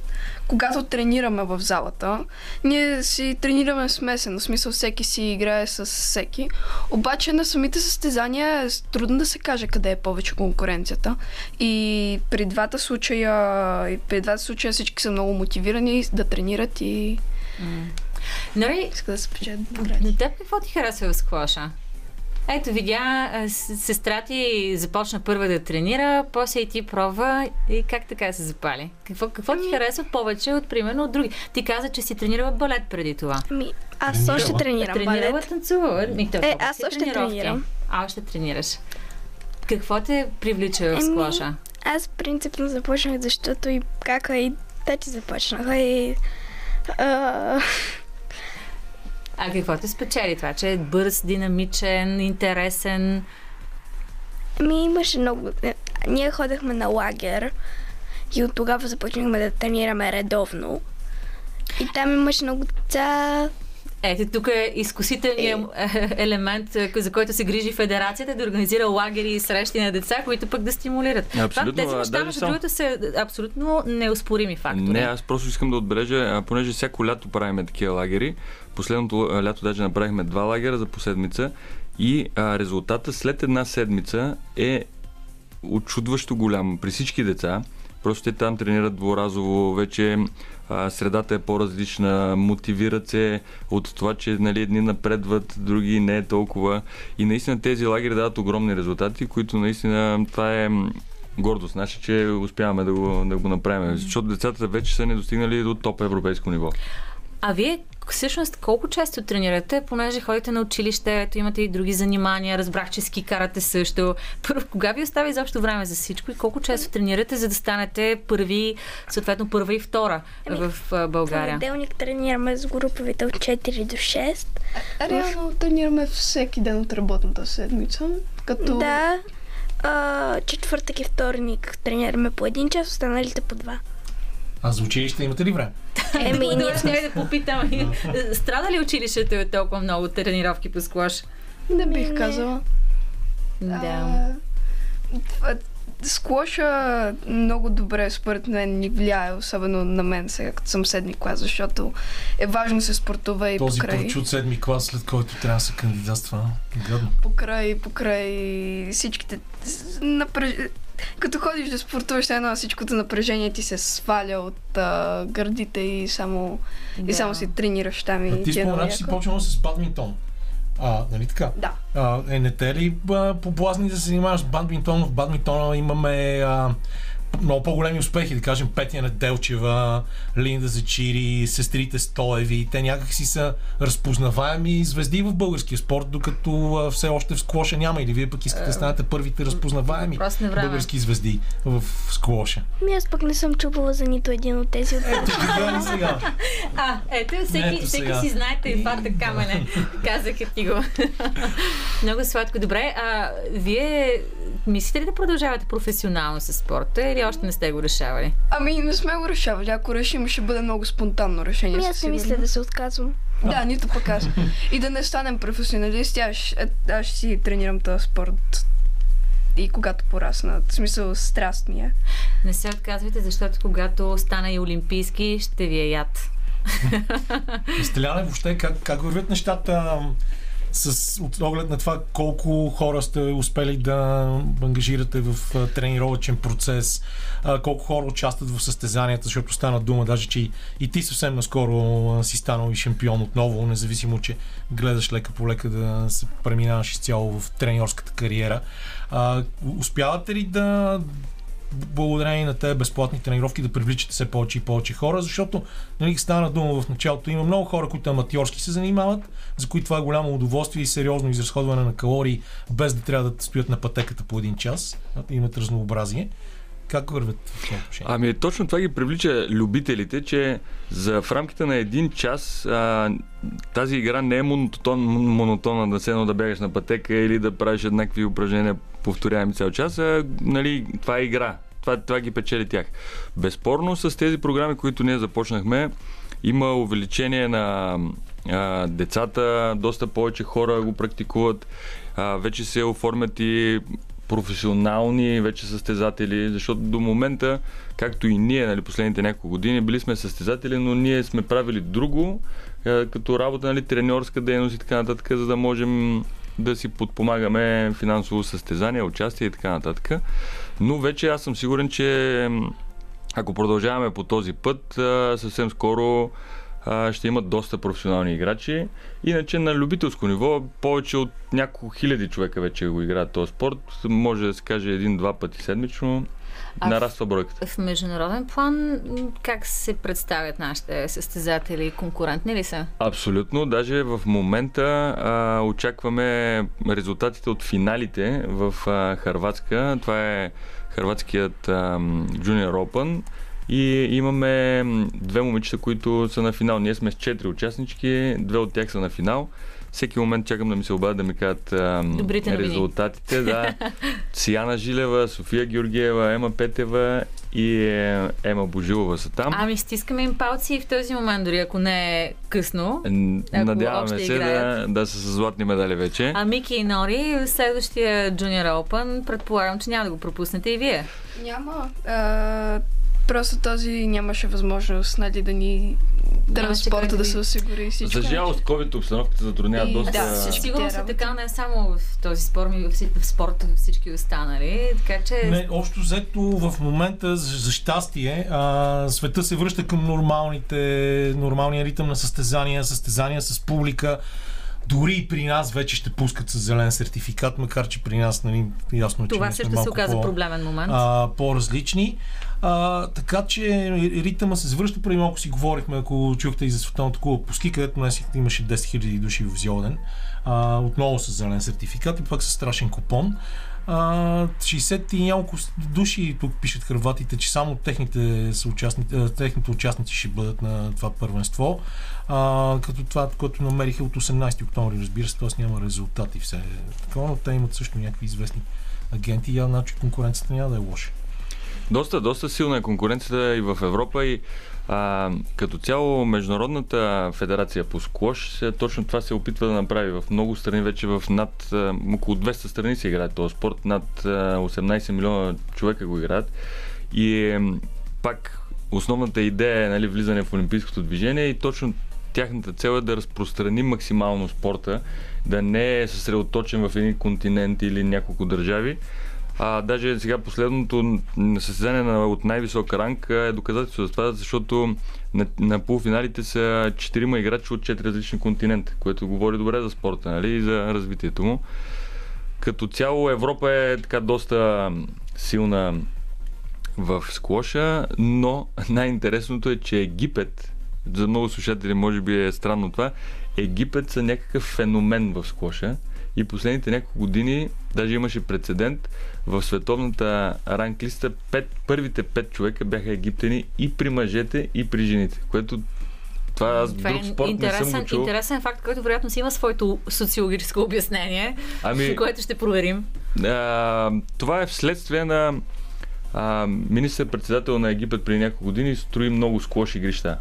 Speaker 7: когато тренираме в залата, ние си тренираме смесено, в смисъл всеки си играе с всеки. Обаче на самите състезания е трудно да се каже къде е повече конкуренцията. И при двата случая, и при двата случая всички са много мотивирани да тренират и
Speaker 3: Нали,
Speaker 7: искат да се награди.
Speaker 3: На теб какво ти харесва в склоша? Ето, видя, сестра ти започна първа да тренира, после и ти пробва и как така се запали? Какво, какво ти харесва повече от, примерно, от други? Ти каза, че си тренирала балет преди това.
Speaker 8: Ами, аз
Speaker 1: Тренирала?
Speaker 8: още тренирам
Speaker 3: тренирала,
Speaker 8: балет.
Speaker 3: танцува. Ми, то,
Speaker 8: Е, аз още
Speaker 3: тренировки?
Speaker 8: тренирам.
Speaker 3: А, още тренираш. Какво те привлича в
Speaker 8: Еми,
Speaker 3: склоша?
Speaker 8: Аз принципно започнах, защото и кака и тати започнаха и... А,
Speaker 3: А какво те спечели това? Че е бърз, динамичен, интересен.
Speaker 8: Ми имаше много... е, Ние ходехме на лагер и от тогава започнахме да тренираме редовно. И там имаше много деца.
Speaker 3: Ето, тук е изкусителният елемент, е, за който се грижи Федерацията, да организира лагери и срещи на деца, които пък да стимулират.
Speaker 6: Абсолютно,
Speaker 3: Това, тези неща, между другото, са абсолютно неоспорими фактори.
Speaker 6: Не, аз просто искам да отбележа, понеже всяко лято правиме такива лагери. Последното лято даже направихме два лагера за по седмица и а, резултата след една седмица е очудващо голям при всички деца. Просто те там тренират дворазово, вече а, средата е по-различна, мотивират се от това, че нали, едни напредват, други не е толкова. И наистина тези лагери дават огромни резултати, които наистина това е гордост наша, че успяваме да го, да го направим. Защото децата вече са не достигнали до топ европейско ниво.
Speaker 3: А вие всъщност колко често тренирате, понеже ходите на училище, ето имате и други занимания, разбрах, че ски карате също. Първо, кога ви остави изобщо време за всичко и колко често тренирате, за да станете първи, съответно първа и втора
Speaker 8: Ами,
Speaker 3: в България?
Speaker 8: Понеделник тренираме с груповите от 4 до 6.
Speaker 7: А, реално тренираме всеки ден от работната седмица, като...
Speaker 8: Да. А, четвъртък и вторник тренираме по един час, останалите по два.
Speaker 1: А за училище имате ли време?
Speaker 8: Еми, ние
Speaker 3: ще да попитам. Страда ли училището от толкова много тренировки по склош?
Speaker 7: Не бих казала.
Speaker 3: Да.
Speaker 7: Склоша много добре, според мен, ни влияе, особено на мен сега, като съм седми клас, защото е важно се спортува и
Speaker 1: Този
Speaker 7: покрай,
Speaker 1: прочут седми клас, след който трябва да се кандидатства. Гадно.
Speaker 7: покрай, покрай всичките напръж... Като ходиш да спортуваш, едно всичкото напрежение ти се сваля от а, гърдите и само, и
Speaker 3: Да.
Speaker 7: само си тренираш там и
Speaker 1: А ти
Speaker 7: е
Speaker 1: спомена, че си
Speaker 7: яко.
Speaker 1: почнала с бадминтон. А, нали така?
Speaker 7: Да.
Speaker 1: А, е, не те ли а, поблазни да се занимаваш с бадминтон? В бадминтона имаме а, много по-големи успехи, да кажем Петя Неделчева, Линда Зачири, сестрите Стоеви. Те някак си са разпознаваеми звезди в българския спорт, докато все още в склоша няма. Или вие пък искате да станете първите разпознаваеми български звезди в склоша.
Speaker 8: Ми аз пък не съм чувала за нито един от тези от
Speaker 1: Ето, сега.
Speaker 3: А, ето, всеки,
Speaker 1: Ето
Speaker 3: всеки си знаете и факта камене. Казаха ти го. Много сладко. Добре, а вие мислите ли да продължавате професионално с спорта или още не сте го решавали?
Speaker 7: Ами не сме го решавали. Ако решим, ще бъде много спонтанно решение.
Speaker 8: Ми
Speaker 7: със
Speaker 8: аз не мисля да се отказвам.
Speaker 7: Да, нито пък аз. И да не станем професионалисти, аз, ще- аз ще си тренирам този спорт. И когато порасна. В смисъл, страст ми е.
Speaker 3: Не се отказвайте, защото когато стана и олимпийски, ще ви е яд.
Speaker 1: Стеляне, въобще как, как вървят нещата с от оглед на това колко хора сте успели да ангажирате в а, тренировъчен процес, колко хора участват в състезанията, защото стана дума даже, че и, ти съвсем наскоро си станал и шампион отново, независимо, че гледаш лека по лека да се преминаваш изцяло в треньорската кариера. Успявате ли да благодарение на тези безплатни тренировки да привличате все повече и повече хора, защото нали, стана дума в началото. Има много хора, които аматьорски се занимават, за които това е голямо удоволствие и сериозно изразходване на калории, без да трябва да стоят на пътеката по един час. Имат разнообразие. Как вървят в това отношение?
Speaker 6: Ами точно това ги привлича любителите, че за в рамките на един час а, тази игра не е монотон, монотонна да седно да бягаш на пътека или да правиш еднакви упражнения повторяеми цял час, а нали, това е игра. Това, това ги печели тях. Безспорно с тези програми, които ние започнахме, има увеличение на а, децата, доста повече хора го практикуват, а, вече се оформят и професионални вече състезатели, защото до момента, както и ние, нали, последните няколко години, били сме състезатели, но ние сме правили друго, е, като работа, нали, треньорска дейност и така нататък, за да можем да си подпомагаме финансово състезание, участие и така нататък. Но вече аз съм сигурен, че ако продължаваме по този път, а, съвсем скоро а, ще имат доста професионални играчи. Иначе на любителско ниво повече от няколко хиляди човека вече го играят този спорт. Може да се каже един-два пъти седмично.
Speaker 3: А в-
Speaker 6: Нараства бройката.
Speaker 3: В международен план как се представят нашите състезатели? Конкурентни ли са?
Speaker 6: Абсолютно. Даже в момента а, очакваме резултатите от финалите в а, Харватска. Това е Харватският а, Junior Open. И имаме две момичета, които са на финал. Ние сме с четири участнички, две от тях са на финал. Всеки момент чакам да ми се обадят да ми кажат
Speaker 3: Добрите
Speaker 6: резултатите. Да. Сияна Жилева, София Георгиева, Ема Петева и е, Ема Божилова са там.
Speaker 3: Ами стискаме им палци и в този момент, дори ако не е късно.
Speaker 6: Надяваме се да, да са с златни медали вече.
Speaker 3: А Мики и Нори, следващия Junior Open, предполагам, че няма да го пропуснете и вие.
Speaker 7: Няма. А, просто този нямаше възможност нали, да ни транспорта да се осигури и всичко.
Speaker 6: За жалост, COVID обстановката затруднява
Speaker 7: И
Speaker 6: доста.
Speaker 7: да,
Speaker 3: сигурно са
Speaker 7: работи.
Speaker 3: така не само в този спор, ми в, в спорта, всички останали. Така че
Speaker 1: Не, общо взето в момента, за, щастие, а, света се връща към нормалните, нормалния ритъм на състезания, състезания с публика. Дори и при нас вече ще пускат с зелен сертификат, макар че при нас, нали, ясно е, че
Speaker 3: това също се оказа
Speaker 1: по-
Speaker 3: проблемен момент.
Speaker 1: а, по-различни. А, така че ритъма се завръща. Преди малко си говорихме, ако чухте и за Световната кула по ски, където днес имаше 10 000 души в Зьоден. А, отново с зелен сертификат и пак с страшен купон. А, 60 и няколко души тук пишат хрватите, че само техните, съучастници, а, техните участници ще бъдат на това първенство. А, като това, което намериха от 18 октомври, разбира се, т.е. няма резултати все такова, но те имат също някакви известни агенти и значи конкуренцията няма да е лоша.
Speaker 6: Доста, доста силна е конкуренцията и в Европа и а, като цяло Международната федерация по сквош точно това се опитва да направи. В много страни, вече в над около 200 страни се играе този спорт, над а, 18 милиона човека го играят. И пак основната идея е нали, влизане в олимпийското движение и точно тяхната цел е да разпространи максимално спорта, да не е съсредоточен в един континент или няколко държави, А, даже сега последното състезание на, от най-висок ранг е доказателство за това, защото на, на полуфиналите са четирима играчи от четири различни континента, което говори добре за спорта нали, и за развитието му. Като цяло Европа е така доста силна в склоша, но най-интересното е, че Египет, за много слушатели може би е странно това, Египет са някакъв феномен в склоша и последните няколко години даже имаше прецедент в световната ранглиста пет, първите пет човека бяха египтяни и при мъжете и при жените, което това аз
Speaker 3: Това
Speaker 6: друг
Speaker 3: е
Speaker 6: спорт не съм
Speaker 3: интересен,
Speaker 6: го чул.
Speaker 3: интересен факт, който вероятно си има своето социологическо обяснение,
Speaker 6: Ами-
Speaker 3: което ще проверим.
Speaker 6: А, това е вследствие на министър-председател на Египет преди няколко години строи много склош игрища.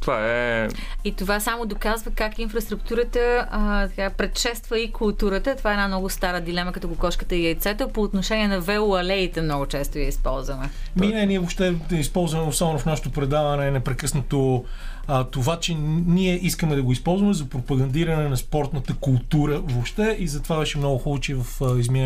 Speaker 6: Това е...
Speaker 3: И това само доказва как инфраструктурата а, така, предшества и културата. Това е една много стара дилема, като кокошката и яйцето. По отношение на велоалеите много често я използваме.
Speaker 1: Ми, не, ние въобще използваме, особено в нашото предаване, непрекъснато а, това, че ние искаме да го използваме за пропагандиране на спортната култура въобще и затова беше много хубаво, че в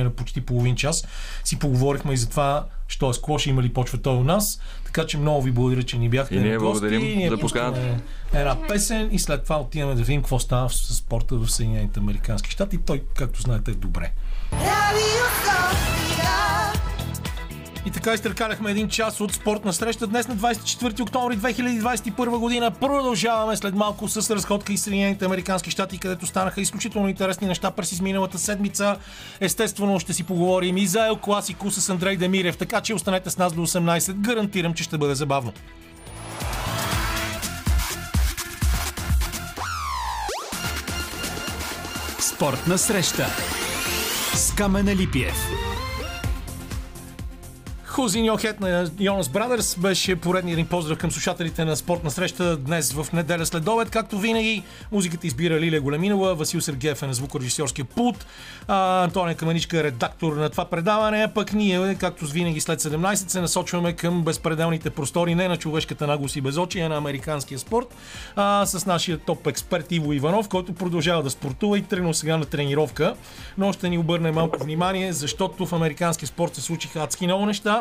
Speaker 1: на почти половин час си поговорихме и за това, що е склош, има ли почва той у нас. Така че много ви благодаря, че ни бяхте
Speaker 6: И ние
Speaker 1: гости.
Speaker 6: благодарим
Speaker 1: ние
Speaker 6: за поканата.
Speaker 1: една песен и след това отиваме да видим какво става с спорта в Съединените Американски щати. Той, както знаете, е добре. И така изтъркаляхме един час от спортна среща днес на 24 октомври 2021 година. Продължаваме след малко с разходка и Съединените Американски щати, където станаха изключително интересни неща през изминалата седмица. Естествено ще си поговорим и за Ел Класико с Андрей Демирев, така че останете с нас до 18. Гарантирам, че ще бъде забавно.
Speaker 2: Спортна среща с Камена Липиев.
Speaker 1: Хузин Йохет на Йонас Брадърс беше поредният един поздрав към слушателите на спортна среща днес в неделя след обед. Както винаги, музиката избира Лилия Големинова, Васил Сергеев е на звукорежисьорския пулт, Антония Каменичка е редактор на това предаване, а пък ние, както винаги след 17, се насочваме към безпределните простори не на човешката наглост и безочие, а на американския спорт, а, с нашия топ експерт Иво Иванов, който продължава да спортува и тръгнал сега на тренировка, но ще ни обърне малко внимание, защото в американския спорт се случиха адски много неща.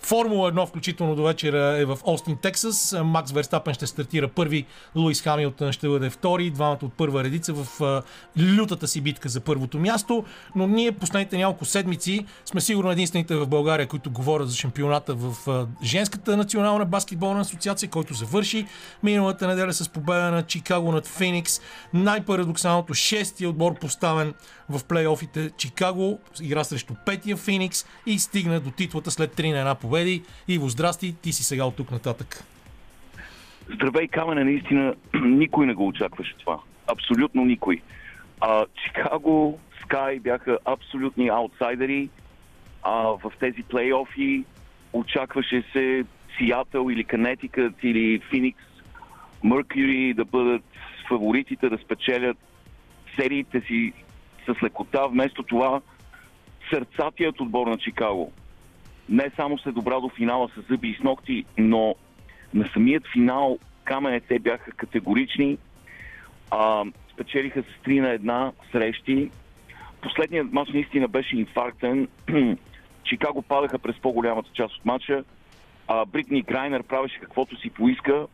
Speaker 1: Формула 1, включително до вечера, е в Остин, Тексас. Макс Верстапен ще стартира първи, Луис Хамилтън ще бъде втори, двамата от първа редица в лютата си битка за първото място. Но ние последните няколко седмици сме сигурно единствените в България, които говорят за шампионата в женската национална баскетболна асоциация, който завърши миналата неделя с победа на Чикаго над Феникс. Най-парадоксалното шестия отбор поставен в плейофите Чикаго игра срещу петия Феникс и стигна до титлата след 3 на 1 победи. Иво, здрасти, ти си сега от тук нататък.
Speaker 9: Здравей, Камене, наистина никой не го очакваше това. Абсолютно никой. А, Чикаго, Скай бяха абсолютни аутсайдери а, в тези плейофи. Очакваше се Сиатъл или Канетикът или Феникс, Меркюри да бъдат фаворитите да спечелят сериите си с лекота. Вместо това сърцатият отбор на Чикаго не само се добра до финала с зъби и с ногти, но на самият финал камене те бяха категорични. А, спечелиха с 3 на 1 срещи. Последният матч наистина беше инфарктен. Чикаго падаха през по-голямата част от матча. А, Бритни Грайнер правеше каквото си поиска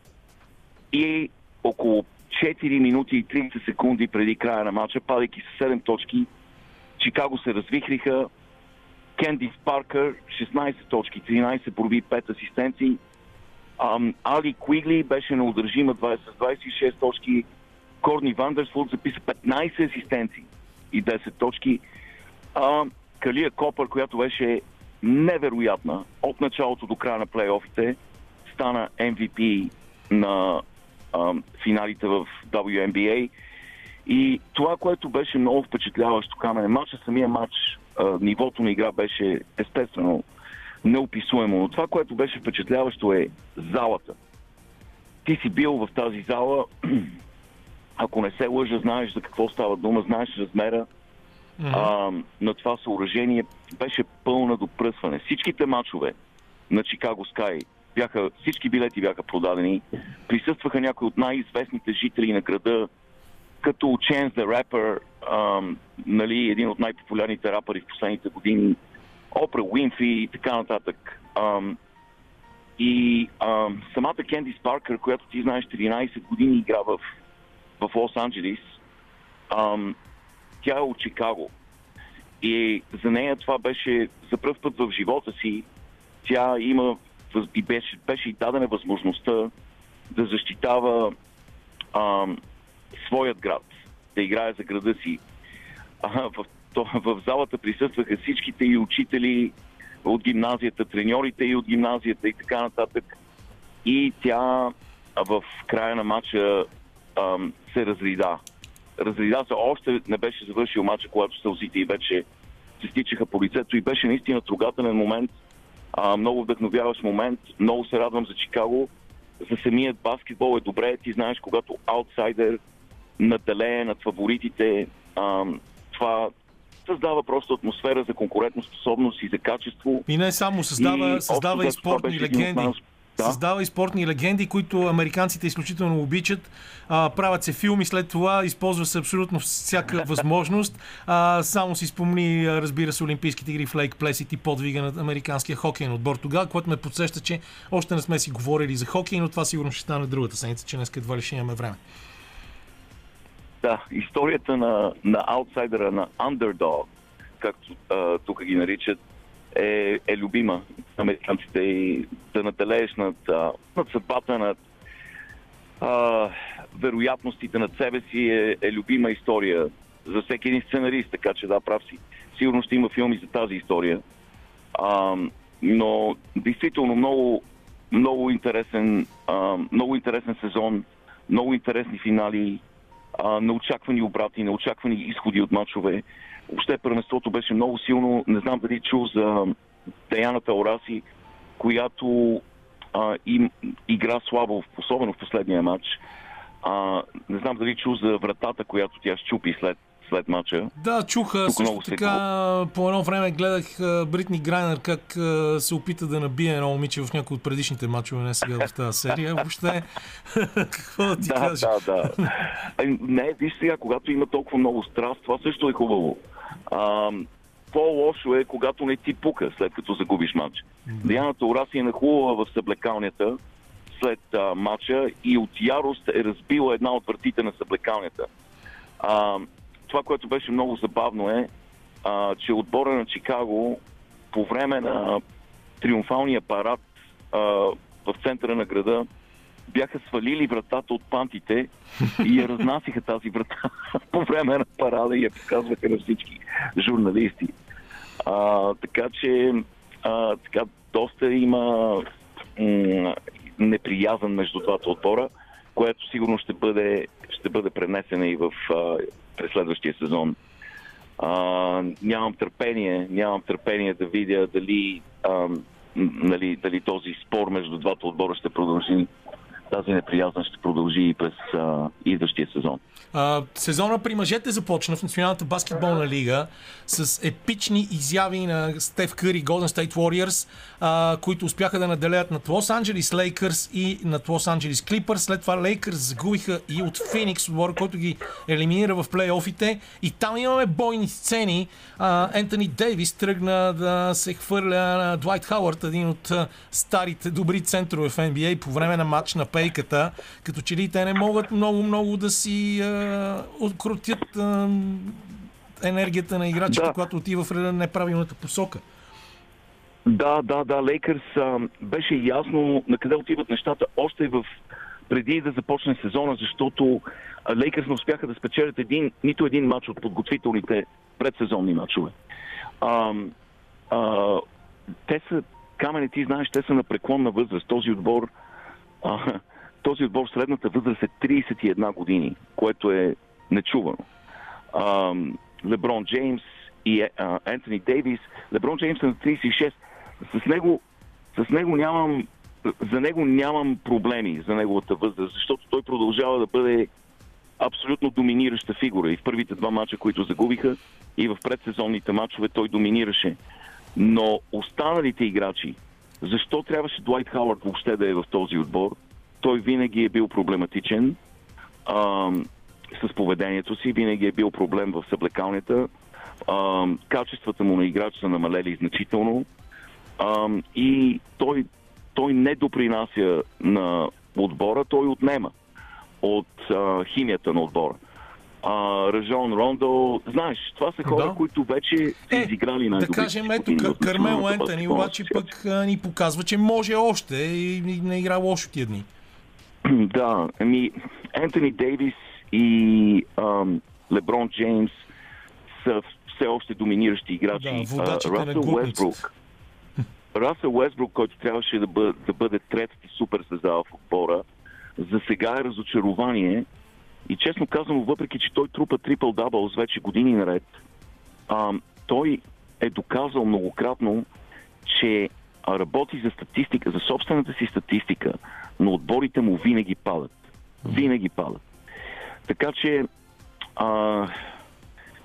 Speaker 9: и около 4 минути и 30 секунди преди края на матча, падайки с 7 точки, Чикаго се развихриха. Кендис Паркър 16 точки, 13 проби, 5 асистенции. Ам, Али Куигли беше неудържима 20, с 26 точки. Корни Вандерсфорд записа 15 асистенции и 10 точки. А, Калия Копър, която беше невероятна от началото до края на плейофите, стана MVP на ам, финалите в WNBA. И това, което беше много впечатляващо камене матча, самия матч, а, нивото на игра беше естествено неописуемо. Но това, което беше впечатляващо е залата. Ти си бил в тази зала, ако не се лъжа, знаеш за какво става дума, знаеш размера а, на това съоръжение. Беше пълна до пръсване. Всичките матчове на Чикаго Скай бяха, всички билети бяха продадени. Присъстваха някои от най-известните жители на града, като Chance the Rapper, ам, нали, един от най-популярните рапъри в последните години, Опра Уинфри и така нататък. Ам, и ам, самата Кендис Паркър, която ти знаеш 14 години игра в, в Лос-Анджелис, ам, тя е от Чикаго. И за нея това беше за първ път в живота си. Тя има и беше, беше и дадена възможността да защитава ам, своят град, да играе за града си. А, в, то, в залата присъстваха всичките и учители от гимназията, треньорите и от гимназията и така нататък. И тя в края на матча ам, се разрида. Разрида се, още не беше завършил матча, когато сълзите и вече се стичаха по лицето и беше наистина трогателен момент, а, много вдъхновяващ момент. Много се радвам за Чикаго. За самият баскетбол е добре. Ти знаеш, когато аутсайдер наделее над фаворитите, а, това създава просто атмосфера за конкурентоспособност и за качество.
Speaker 1: И не само, създава,
Speaker 9: И
Speaker 1: създава и спортни легенди.
Speaker 9: Да.
Speaker 1: Създава и спортни легенди, които американците изключително обичат. А, правят се филми, след това използва се абсолютно всяка възможност. А, само си спомни, разбира се, Олимпийските игри в Лейк Плесит и подвига на американския хокейен отбор тогава, което ме подсеща, че още не сме си говорили за хокей, но това сигурно ще стане другата седмица, че днес едва ли ще имаме време.
Speaker 9: Да, историята на, на аутсайдера, на underdog, както а, тук ги наричат, е, е любима. Американците и да наделееш над, над съдбата, над а, вероятностите над себе си е, е любима история за всеки един сценарист, така че да, прав си. Сигурно ще има филми за тази история. А, но действително много, много, интересен, а, много интересен сезон, много интересни финали, а, неочаквани обрати, неочаквани изходи от матчове. Въобще първенството беше много силно. Не знам дали чул за ДеянатаОраси, която а, им, игра слабо, особено в последния матч. А, не знам дали чул за вратата, която тя щупи след, след матча.
Speaker 1: Да, чуха.
Speaker 9: Тук
Speaker 1: Също така, по едно време гледах Бритни Грайнер как се опита да набие едно момиче в някои от предишните матчове, не сега в тази серия. Въобще, какво да ти
Speaker 9: Да,
Speaker 1: кажа?
Speaker 9: да, да. Ами, Не, виж сега, когато има толкова много страст, това също е хубаво. А, по-лошо е, когато не ти пука, след като загубиш матч. ДианатаОраси е нахлувала в съблекалнята след а, матча и от ярост е разбила една от вратите на съблекалнята. А, това, което беше много забавно е, а, че отбора на Чикаго по време на триумфалния парад а, в центъра на града бяха свалили вратата от пантите и я разнасиха тази врата по време на парада и я показваха на всички журналисти. А, така че а, така, доста има м- неприязан между двата отбора, което сигурно ще бъде, ще бъде пренесена и в а, през следващия сезон. А, нямам търпение, нямам търпение да видя дали, а, нали, дали този спор между двата отбора ще продължи тази неприязан ще продължи и през а, идващия сезон.
Speaker 1: А, сезона при мъжете започна в Националната баскетболна лига с епични изяви на Стеф Къри Golden State Warriors, а, които успяха да наделят над Лос Анджелис Лейкърс и над Лос Анджелис Клипърс. След това Лейкърс загубиха и от Феникс, отбора, който ги елиминира в плейофите. И там имаме бойни сцени. А, Ентони Дейвис тръгна да се хвърля на Дуайт Хауърд, един от старите добри центрове в NBA по време на матч на пейката. Като че ли те не могат много-много да си а, открутят а, енергията на играчите,
Speaker 9: Да.
Speaker 1: когато отива в неправилната посока.
Speaker 9: Да, да, да, Лейкърс а, беше ясно на къде отиват нещата още в преди да започне сезона, защото Лейкърс не успяха да спечелят един, нито един матч от подготвителните предсезонни матчове. А, а, те са, камене, ти знаеш, те са на преклонна възраст. Този отбор, а, този отбор средната възраст е 31 години, което е нечувано. Леброн Джеймс и Ентони Дейвис. Леброн Джеймс е на 36. С него, с него нямам, за него нямам проблеми за неговата възраст, защото той продължава да бъде абсолютно доминираща фигура. И в първите два мача, които загубиха, и в предсезонните мачове той доминираше. Но останалите играчи, защо трябваше Дуайт Хауърд въобще да е в този отбор? Той винаги е бил проблематичен а, с поведението си, винаги е бил проблем в съблекалнята. А, качествата му на играч са намалели значително. А, и той, той не допринася на отбора, той отнема от а, химията на отбора. А, Ражон Рондо, знаеш, това са хора,
Speaker 1: Да.
Speaker 9: които вече са
Speaker 1: Е,
Speaker 9: изиграли
Speaker 1: Да
Speaker 9: най-добрите
Speaker 1: кажем, ето, Кармел
Speaker 9: баскетболна
Speaker 1: обаче пък а, ни показва, че може още и и не игра лошо тия дни.
Speaker 9: Да, ами Ентони Дейвис и ам, Леброн Джеймс са все още доминиращи играчи.
Speaker 1: Да,
Speaker 9: А, Расъл. Уестбрук, Расъл Уестбрук, който трябваше да бъде, да бъде третата суперзвезда в отбора, за сега е разочарование. И честно казано, въпреки че той трупа трипл дабъл с вече години наред, ам, той е доказал многократно, че работи за статистика, за собствената си статистика, но отборите му винаги падат. Винаги падат. Така че а,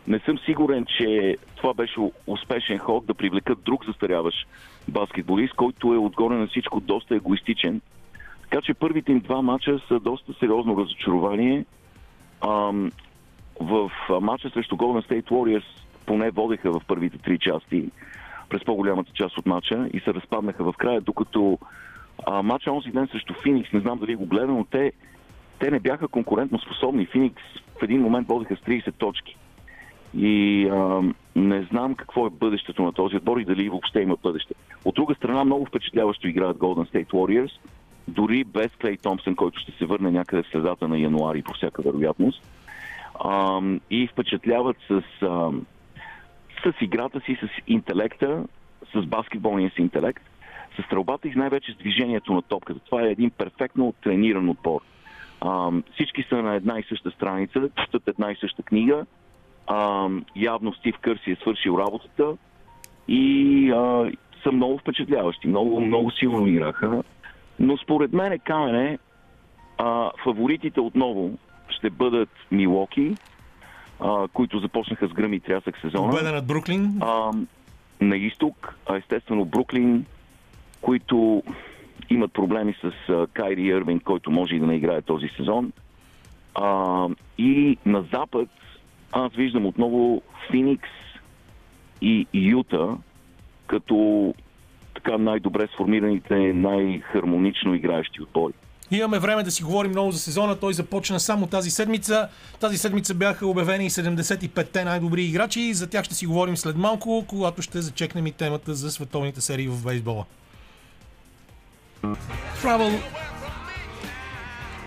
Speaker 9: не съм сигурен, че това беше успешен ход да привлекат друг застаряващ баскетболист, който е отгоре на всичко доста егоистичен. Така че първите им два мача са доста сериозно разочарование. Ам, в а, мача срещу Golden State Warriors поне водеха в първите три части през по-голямата част от мача и се разпаднаха в края, докато а, мача онзи ден срещу Феникс, не знам дали го гледа, но те, те не бяха конкурентно способни. Феникс в един момент водеха с 30 точки. И а, не знам какво е бъдещето на този отбор и дали въобще има бъдеще. От друга страна, много впечатляващо играят Golden State Warriors, дори без Клей Томпсън, който ще се върне някъде в средата на януари, по всяка вероятност. А, и впечатляват с, а, с играта си, с интелекта, с баскетболния си интелект, с стрелбата и най-вече с движението на топката. Това е един перфектно трениран отбор. А, всички са на една и съща страница, четат една и съща книга. А, явно Стив Кър си е свършил работата и а, са много впечатляващи. Много, много силно играха. Но според мен Камене, а, фаворитите отново ще бъдат Милоки, а, които започнаха с гръм и трясък сезона.
Speaker 1: Победа над Бруклин.
Speaker 9: А, на изток, а естествено Бруклин, които имат проблеми с а, Кайри Ирвин, който може и да не играе този сезон. А, и на запад аз виждам отново Феникс и Юта като така най-добре сформираните, най-хармонично играещи отбори.
Speaker 1: Имаме време да си говорим много за сезона. Той започна само тази седмица. Тази седмица бяха обявени 75-те най-добри играчи. За тях ще си говорим след малко, когато ще зачекнем и темата за световните серии в бейсбола. Travel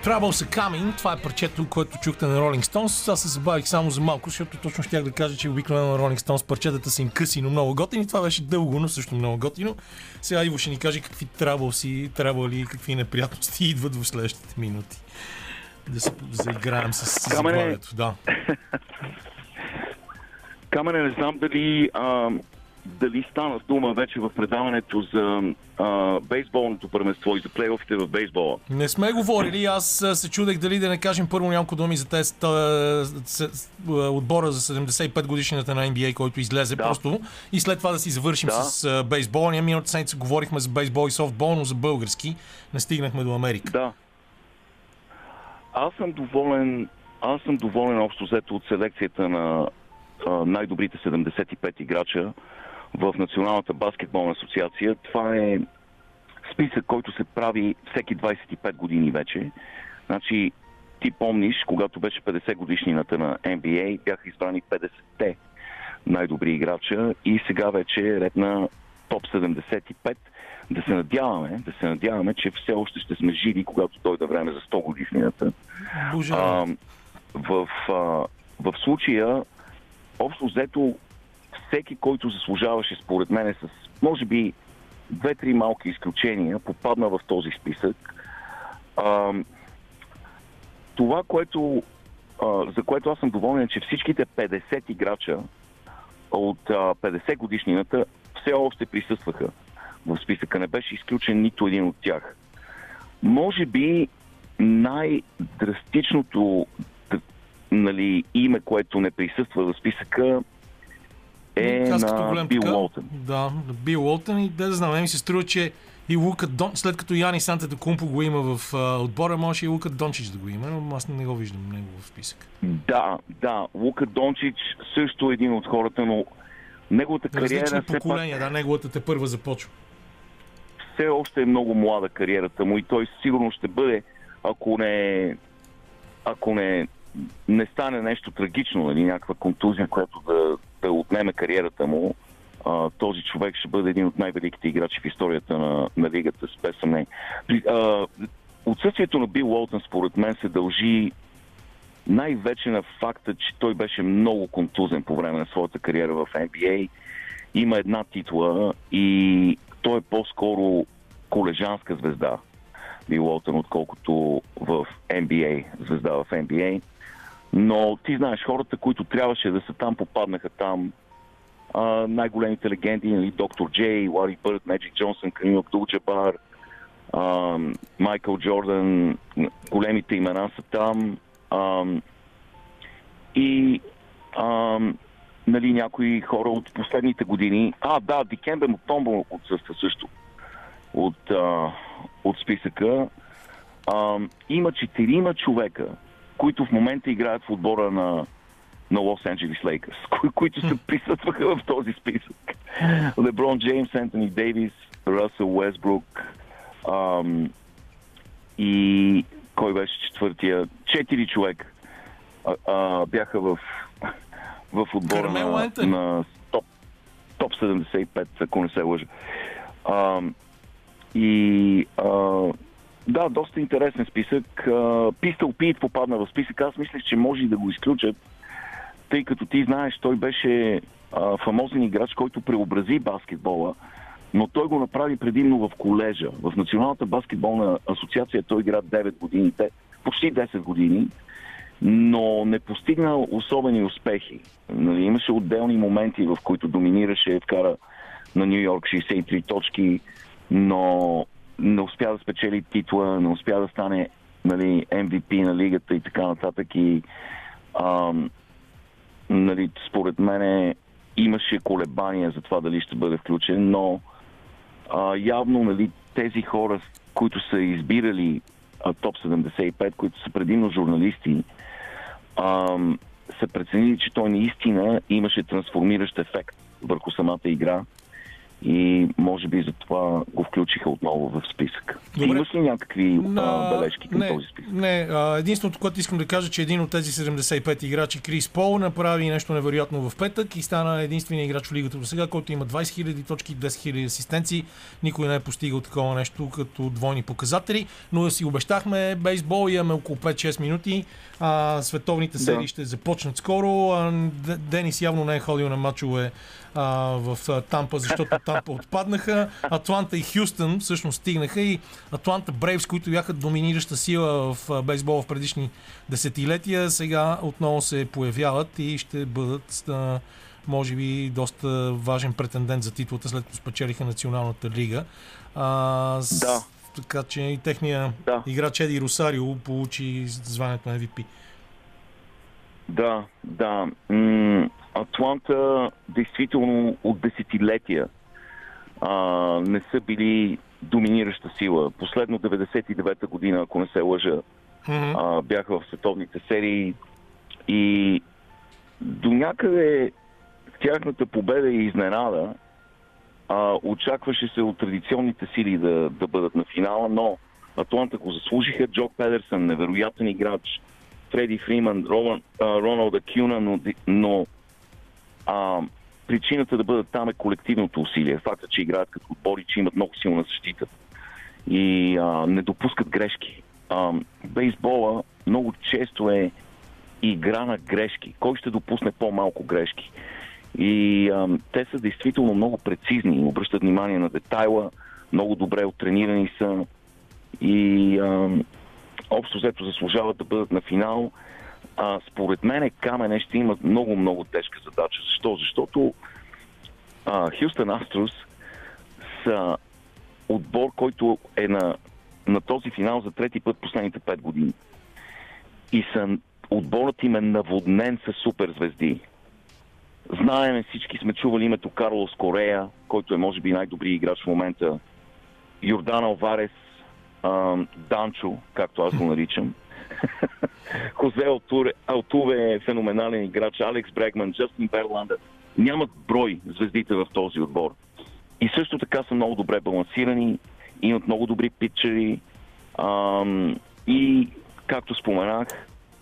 Speaker 1: Troubles are Coming, това е парчето, което чухте на Rolling Stones. Аз се забавих само за малко, защото точно щях да кажа, че обикновено на Rolling Stones парчетата са им къси, но много готини. Това беше дълго, но също много готино. Сега Иво ще ни каже какви Troubles Trouble и какви неприятности идват в следващите минути. Да се заиграем с, заглавието. Да.
Speaker 9: Камене, не знам дали, а, дали стана дума вече в предаването за а, бейсболното първенство и за плейофите в бейсбола.
Speaker 1: Не сме говорили. Аз се чудех дали да не кажем първо няколко думи за тези отбора за 75 годишната на NBA, който излезе
Speaker 9: Да.
Speaker 1: просто. И след това да си завършим
Speaker 9: Да.
Speaker 1: с а, бейсбола. Ние миналата седмица говорихме за бейсбол и софтбол, но за български не стигнахме до Америка.
Speaker 9: Да. Аз съм доволен, аз съм доволен общо взето от селекцията на най-добрите 75 играча в Националната баскетболна асоциация. Това е списък, който се прави всеки 25 години вече. Значи, ти помниш, когато беше 50 годишнината на NBA, бяха избрани 50-те най-добри играча и сега вече е ред на топ 75. Да се надяваме, да се надяваме, че все още ще сме живи, когато дойде време за 100 годишнината.
Speaker 1: Боже,
Speaker 9: А, в, а, в случая, общо взето, всеки, който заслужаваше, според мен, с може би две-три малки изключения, попадна в този списък. А, това, което, а, за което аз съм доволен, е, че всичките 50 играча от а, 50 годишнината все още присъстваха в списъка. Не беше изключен нито един от тях. Може би най-драстичното нали, име, което не присъства в списъка е
Speaker 1: Аз
Speaker 9: на Бил
Speaker 1: така,
Speaker 9: Уолтън.
Speaker 1: Да, на Бил Уолтън и да знам, мен ми се струва, че И Лука Дон, след като Яни Сантата Кумпо го има в а, отбора, може и Лука Дончич да го има, но аз не го виждам него в списък.
Speaker 9: Да, да. Лука Дончич също е един от хората, но неговата кариера
Speaker 1: Различни
Speaker 9: все пак
Speaker 1: поколения, да, неговата те първа започва.
Speaker 9: все още е много млада кариерата му и той сигурно ще бъде, ако не, ако не, не стане нещо трагично, нали, някаква контузия, която да, да отнеме кариерата му, а, този човек ще бъде един от най-великите играчи в историята на, на лигата, с без Отсъствието на Бил Уолтън, според мен, се дължи най-вече на факта, че той беше много контузен по време на своята кариера в NBA. Има една титла и той е по-скоро колежанска звезда, Бил Уолтън, отколкото в NBA, звезда в NBA. Но ти знаеш, хората, които трябваше да са там, попаднаха там. А, най-големите легенди, нали, Доктор Джей, Лари Бърд, Меджик Джонсън, Камил Абдул Майкъл Джордан, големите имена са там. А, и а, нали, някои хора от последните години. А, да, Дикембе Мутомбо отсъства също от, а, от списъка. А, има четирима човека, които в момента играят в отбора на, на Лос Анджелес Лейкърс, кои, които се присъстваха в този списък. Леброн Джеймс, Антони Дейвис, Ръсъл Уестбрук ам, и кой беше четвъртия? Четири човека а, а, бяха в, в отбора на, на топ, топ 75, ако не се лъжа. А, и а, да, доста интересен списък. Пистъл Пит попадна в списък. Аз мислех, че може и да го изключат, тъй като ти знаеш, той беше фамозен играч, който преобрази баскетбола, но той го направи предимно в колежа. В Националната баскетболна асоциация той игра 9 години, почти 10 години, но не постигна особени успехи. Нали, имаше отделни моменти, в които доминираше, вкара на Нью Йорк 63 точки, но не успя да спечели титла, не успя да стане нали, MVP на лигата и така нататък. И, ам, нали, според мен имаше колебания за това дали ще бъде включен, но а, явно нали, тези хора, които са избирали а, топ 75, които са предимно журналисти, ам, са преценили, че той наистина имаше трансформиращ ефект върху самата игра и може би за това го включиха отново в списък.
Speaker 1: Добре.
Speaker 9: имаш ли някакви а,
Speaker 1: На-
Speaker 9: бележки към
Speaker 1: не,
Speaker 9: този списък?
Speaker 1: Не, а, единственото, което искам да кажа, че един от тези 75 играчи, Крис Пол, направи нещо невероятно в петък и стана единствения играч в лигата до сега, който има 20 000 точки, 10 000 асистенции. Никой не е постигал такова нещо като двойни показатели, но да си обещахме бейсбол, имаме около 5-6 минути. А, световните серии ще започнат скоро. А, Денис явно не е ходил на мачове а, в а, Тампа, защото Тампа отпаднаха. Атланта и Хюстън всъщност стигнаха и Атланта Брейвс, които бяха доминираща сила в бейсбола в предишни десетилетия, сега отново се появяват и ще бъдат а, може би доста важен претендент за титлата, след като спечелиха Националната лига. А, с,
Speaker 9: Да.
Speaker 1: Така че и техния
Speaker 9: Да.
Speaker 1: играч Еди Росарио получи званието на MVP.
Speaker 9: Да, да. М- Атланта действително от десетилетия а, не са били доминираща сила. Последно 99-та година, ако не се лъжа,
Speaker 1: Мгм.
Speaker 9: а, бяха в световните серии и до някъде тяхната победа и изненада а, очакваше се от традиционните сили да, да бъдат на финала, но Атланта го заслужиха. Джок Педерсън, невероятен играч, Фреди Фриман, Ролан, а, Роналд Акюна, но, но а, причината да бъдат там е колективното усилие. Факта, че играят като отбори, че имат много силна защита и а, не допускат грешки. А, бейсбола много често е игра на грешки. Кой ще допусне по-малко грешки? И а, те са действително много прецизни, обръщат внимание на детайла, много добре оттренирани са и а, общо взето заслужават да бъдат на финал. А, според мен Камене ще имат много-много тежка задача. Защо? Защото Хюстън Аструс са отбор, който е на, на този финал за трети път последните 5 години. И са, отборът им е наводнен с суперзвезди. Знаеме, всички сме чували името Карлос Корея, който е може би най-добрият играч в момента Йордан Алварес, Данчо, както аз го наричам. Хозе Алтуре, Алтуве е феноменален играч, Алекс Брегман, Джастин Берландър. Нямат брой звездите в този отбор. И също така са много добре балансирани, имат много добри питчери ам, и, както споменах,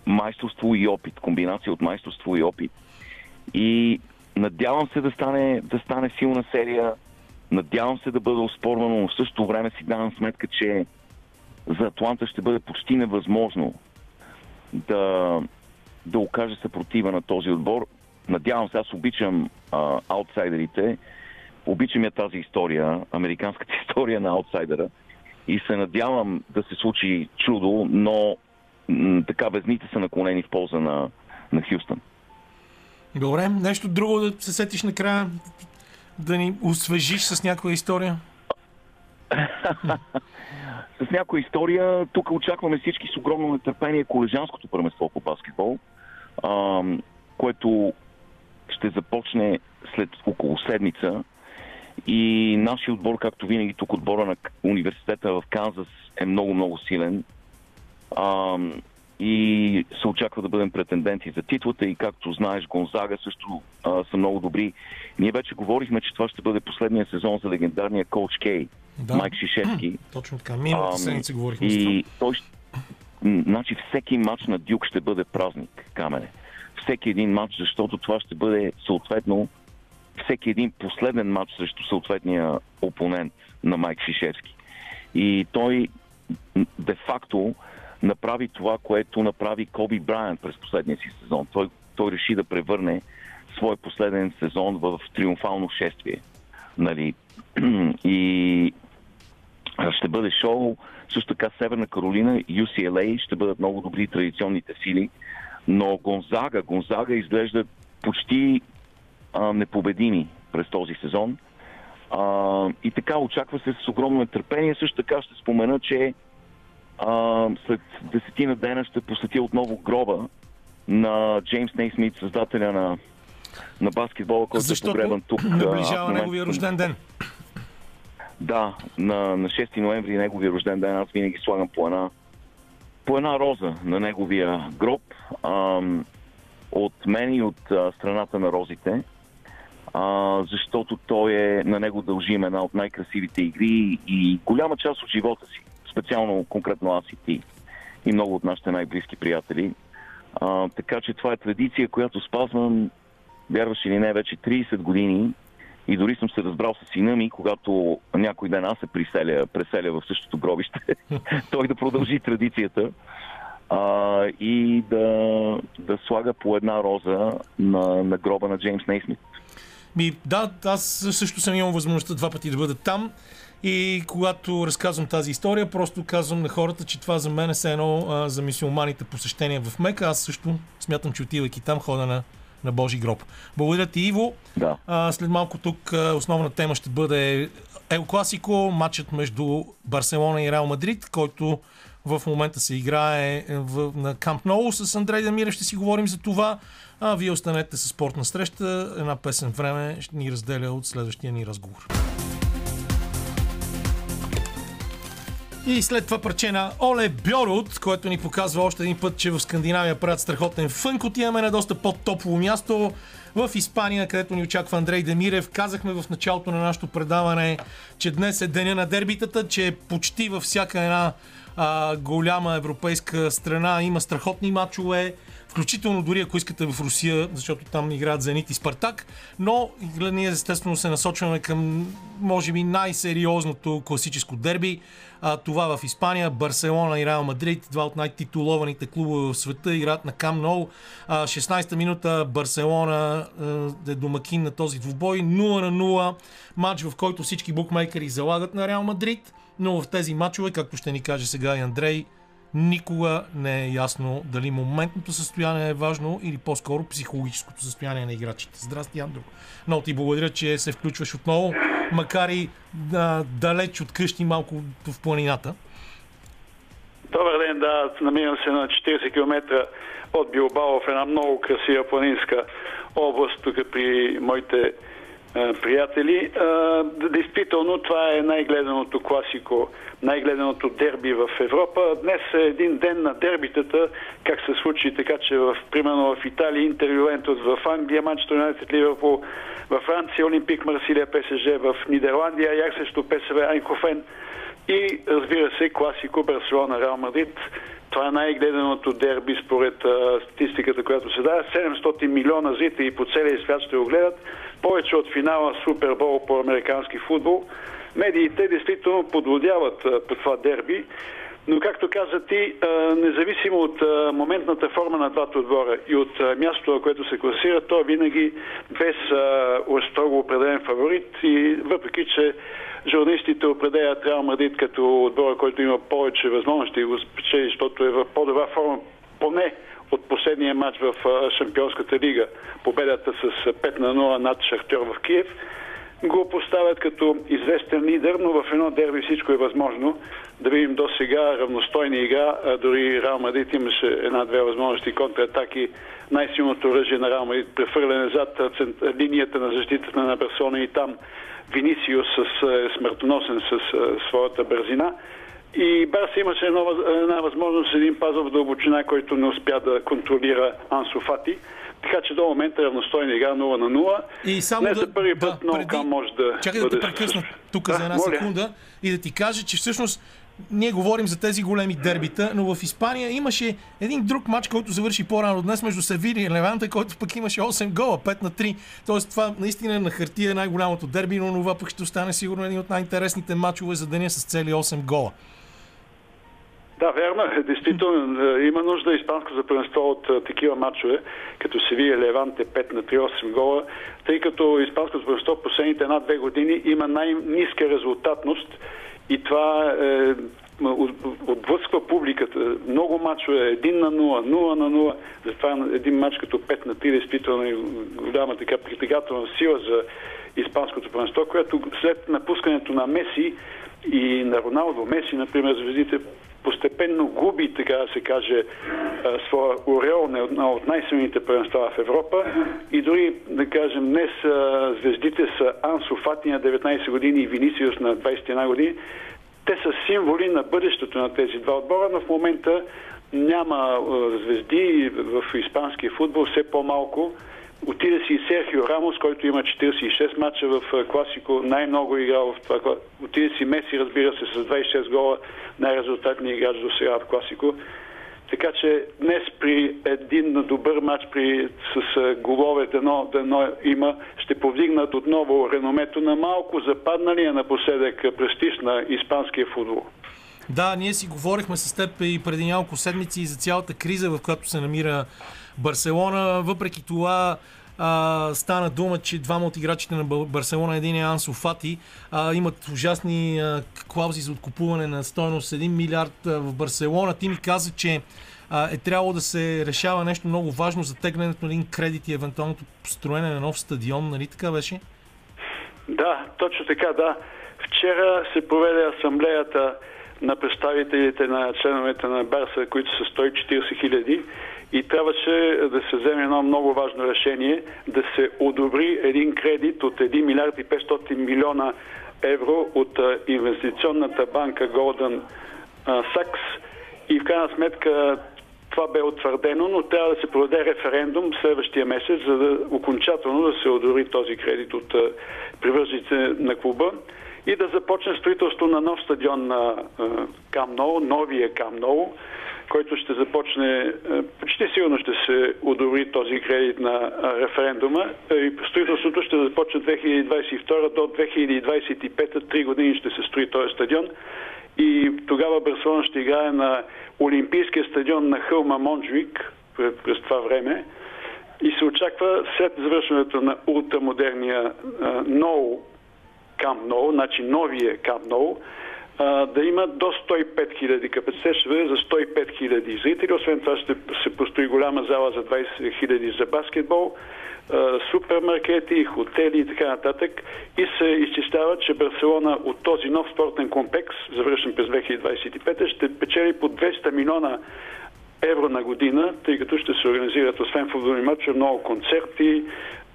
Speaker 9: майсторство и опит, комбинация от майсторство и опит. И надявам се да стане, да стане силна серия, надявам се да бъде оспорвано, но в същото време си давам сметка, че за Атланта ще бъде почти невъзможно да, да окаже съпротива на този отбор. Надявам се, аз обичам а, аутсайдерите, обичам я тази история, американската история на аутсайдера и се надявам да се случи чудо, но м- така везните са наклонени в полза на, на Хюстън.
Speaker 1: Добре, нещо друго да се сетиш накрая, да ни освежиш с някоя история?
Speaker 9: с някоя история. Тук очакваме всички с огромно нетърпение колежанското първенство по баскетбол, а, което ще започне след около седмица. И нашия отбор, както винаги тук отбора на университета в Канзас е много-много силен. А, и се очаква да бъдем претенденти за титлата и както знаеш Гонзага също а, са много добри. Ние вече говорихме, че това ще бъде последния сезон за легендарния коуч Кей, да. Майк Шишевски.
Speaker 1: Точно така, миналата седмица говорихме
Speaker 9: И той ще... Значи всеки матч на Дюк ще бъде празник, камене. Всеки един матч, защото това ще бъде съответно всеки един последен матч срещу съответния опонент на Майк Шишевски. И той де-факто направи това, което направи Коби Брайан през последния си сезон. Той, той реши да превърне свой последен сезон в триумфално шествие. Нали? И ще бъде шоу. Също така Северна Каролина, UCLA ще бъдат много добри традиционните сили. Но Гонзага, Гонзага изглежда почти а, непобедими през този сезон. А, и така очаква се с огромно нетърпение. Също така ще спомена, че а, след десетина дена ще посетя отново гроба на Джеймс Нейсмит, създателя на, на баскетбола, който
Speaker 1: Защото
Speaker 9: е погребан тук.
Speaker 1: наближава момент... неговия рожден ден.
Speaker 9: Да, на, на 6 ноември неговия рожден ден аз винаги слагам по една, по една роза на неговия гроб. Ам, от мен и от а, страната на розите, а, защото той е, на него дължим една от най-красивите игри и голяма част от живота си специално конкретно аз и ти и много от нашите най-близки приятели. А, така че това е традиция, която спазвам, вярваш или не, вече 30 години и дори съм се разбрал с сина ми, когато някой ден аз се приселя, преселя в същото гробище, той да продължи традицията а, и да, да слага по една роза на, на гроба на Джеймс Нейсмит.
Speaker 1: Ми, да, аз също съм имал възможността два пъти да бъда там. И когато разказвам тази история, просто казвам на хората, че това за мен е все едно а, за мисиоманите посещения в Мека. Аз също смятам, че отивайки там хода на, на Божи гроб. Благодаря ти, Иво.
Speaker 9: Да.
Speaker 1: А, след малко тук основна тема ще бъде Ел Класико, матчът между Барселона и Реал Мадрид, който в момента се играе в, на Камп Ноу с Андрей Дамира. Ще си говорим за това. А вие останете с спортна среща. Една песен време ще ни разделя от следващия ни разговор. И след това парче на Оле Бьорут, който ни показва още един път, че в Скандинавия правят страхотен фънк. Отиваме на доста по-топло място в Испания, където ни очаква Андрей Демирев. Казахме в началото на нашето предаване, че днес е деня на дербитата, че почти във всяка една а, голяма европейска страна има страхотни матчове включително дори ако искате в Русия, защото там играят Зенит и Спартак, но ние естествено се насочваме към, може би, най-сериозното класическо дерби. А, това в Испания, Барселона и Реал Мадрид, два от най-титулованите клубове в света, играят на Кам Ноу. 16-та минута Барселона е домакин на този двубой, 0 на 0, матч в който всички букмейкери залагат на Реал Мадрид, но в тези матчове, както ще ни каже сега и Андрей, никога не е ясно дали моментното състояние е важно или по-скоро психологическото състояние на играчите. Здрасти, Андро. Много ти благодаря, че се включваш отново, макар и а, далеч от къщи, малко в планината.
Speaker 10: Добър ден, да, намирам се на 40 км от Билбао в една много красива планинска област, тук при моите приятели. А, действително, това е най-гледаното класико, най-гледаното дерби в Европа. Днес е един ден на дербитата, как се случи така, че в, примерно в Италия Интер Ювентус в Англия, Манчестър Юнайтед Ливърпул, във Франция Олимпик Марсилия ПСЖ, в Нидерландия Як срещу ПСВ Айнхофен и разбира се класико Барселона Реал Мадрид. Това е най-гледаното дерби според а, статистиката, която се дава. 700 милиона зрители по целия свят ще го гледат. Повече от финала Супербол по американски футбол. Медиите действително подводяват а, по това дерби. Но както каза ти, независимо от моментната форма на двата отбора и от мястото, което се класира, то винаги без строго определен фаворит и въпреки, че журналистите определят Реал Мадрид като отбора, който има повече възможности и го спечели, защото е в по-добра форма, поне от последния матч в Шампионската лига, победата с 5 на 0 над Шахтер в Киев, го поставят като известен лидер, но в едно дерби всичко е възможно. Да видим до сега равностойна игра, а дори Реал Мадрид имаше една-две възможности контратаки. Най-силното оръжие на Реал Мадрид прехвърляне зад линията на защитата на Барселона и там Винисиус с, е смъртоносен с своята бързина. И Барса имаше една, една възможност, един пазъл в дълбочина, който не успя да контролира Ансо Фати. Така че до момента равностойна игра 0 на 0.
Speaker 1: И само
Speaker 10: не
Speaker 1: да,
Speaker 10: за първи път
Speaker 1: да,
Speaker 10: преди... може да
Speaker 1: Чакай да те прекъсна тук
Speaker 10: да,
Speaker 1: за една
Speaker 10: моля.
Speaker 1: секунда и да ти кажа, че всъщност ние говорим за тези големи дербита, но в Испания имаше един друг матч, който завърши по-рано днес между Севили и Леванта, който пък имаше 8 гола, 5 на 3. Тоест това наистина на хартия е най-голямото дерби, но това пък ще остане сигурно един от най-интересните матчове за деня с цели 8 гола.
Speaker 10: Да, верно. Действително е, има нужда испанско за първенство от е, такива матчове, като се вие Леванте 5 на 3-8 гола, тъй като испанското първенство последните една-две години има най-ниска резултатност и това е, от- отблъсква публиката. Много матчове, 1 на 0, 0 на 0. Затова един матч като 5 на 3 действително голяма така притегателна сила за испанското първенство, което след напускането на Меси и на Роналдо Меси, например, звездите постепенно губи, така да се каже, своя ореол на една от най-силните първенства в Европа. И дори, да кажем, днес звездите са Ансо Фати на 19 години и Винисиус на 21 години. Те са символи на бъдещето на тези два отбора, но в момента няма звезди в испанския футбол, все по-малко. Отиде си и Серхио Рамос, който има 46 мача в класико, най-много играл в това. Отиде си Меси, разбира се, с 26 гола, най-резултатният играч до сега в класико. Така че днес при един добър матч при, с голове дано, дано има, ще повдигнат отново реномето на малко западналия напоследък престиж на испанския футбол.
Speaker 1: Да, ние си говорихме с теб и преди няколко седмици за цялата криза, в която се намира Барселона. Въпреки това а, стана дума, че двама от играчите на Барселона, един е Ансо Фати, а, имат ужасни а, клаузи за откупуване на стойност 1 милиард а, в Барселона. Ти ми каза, че а, е трябвало да се решава нещо много важно за теглянето на един кредит и евентуалното построене на нов стадион, нали така беше?
Speaker 10: Да, точно така, да. Вчера се проведе асамблеята на представителите на членовете на Барса, които са 140 хиляди и трябваше да се вземе едно много важно решение да се одобри един кредит от 1 милиард и 500 милиона евро от инвестиционната банка Golden Sachs. И в крайна сметка това бе утвърдено, но трябва да се проведе референдум следващия месец, за да окончателно да се одобри този кредит от а, привържениците на клуба и да започне строителство на нов стадион на Кам Ноу, новия Кам Ноу, който ще започне, почти сигурно ще се одобри този кредит на референдума. И строителството ще започне 2022 до 2025, три години ще се строи този стадион. И тогава Барселона ще играе на Олимпийския стадион на Хълма Монджвик през, това време. И се очаква след завършването на ултрамодерния а, нов Камп Ноу, значи новия Камп Ноу, да има до 105 хиляди капацитет, ще бъде за 105 хиляди зрители. Освен това ще се построи голяма зала за 20 хиляди за баскетбол, супермаркети, хотели и така нататък. И се изчислява, че Барселона от този нов спортен комплекс, завършен през 2025, ще печели по 200 милиона евро на година, тъй като ще се организират освен футболни матча много концерти,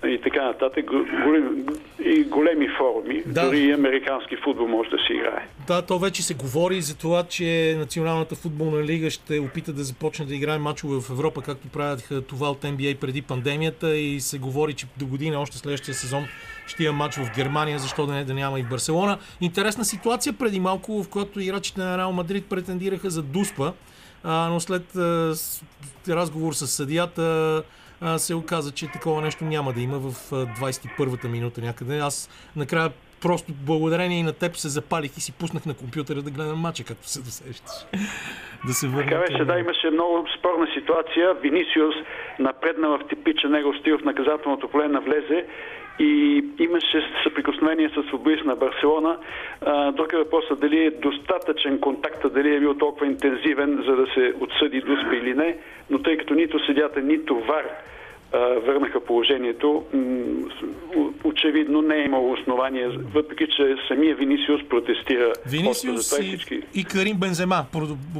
Speaker 10: и така нататък, големи, и големи форуми.
Speaker 1: Да.
Speaker 10: Дори и американски футбол може да си играе.
Speaker 1: Да, то вече се говори за това, че Националната футболна лига ще опита да започне да играе мачове в Европа, както правяха това от NBA преди пандемията и се говори, че до година, още следващия сезон, ще има матч в Германия, защо да не да няма и в Барселона. Интересна ситуация преди малко, в която играчите на Реал Мадрид претендираха за Дуспа, но след разговор с съдията се оказа, че такова нещо няма да има в а, 21-та минута някъде. Аз накрая просто благодарение и на теб се запалих и си пуснах на компютъра да гледам матча, както се досещаш. да се върна.
Speaker 10: Така беше, да, имаше много спорна ситуация. Винисиус напредна в типичен негов стил в наказателното поле навлезе и имаше съприкосновение с футболист на Барселона. Друг е въпросът дали е достатъчен контакт, дали е бил толкова интензивен, за да се отсъди Дуспа или не, но тъй като нито съдята, нито ВАР върнаха положението, очевидно не е имало основание, въпреки че самия Винисиус протестира.
Speaker 1: Винисиус
Speaker 10: и
Speaker 1: и,
Speaker 10: всички
Speaker 1: и Карим Бензема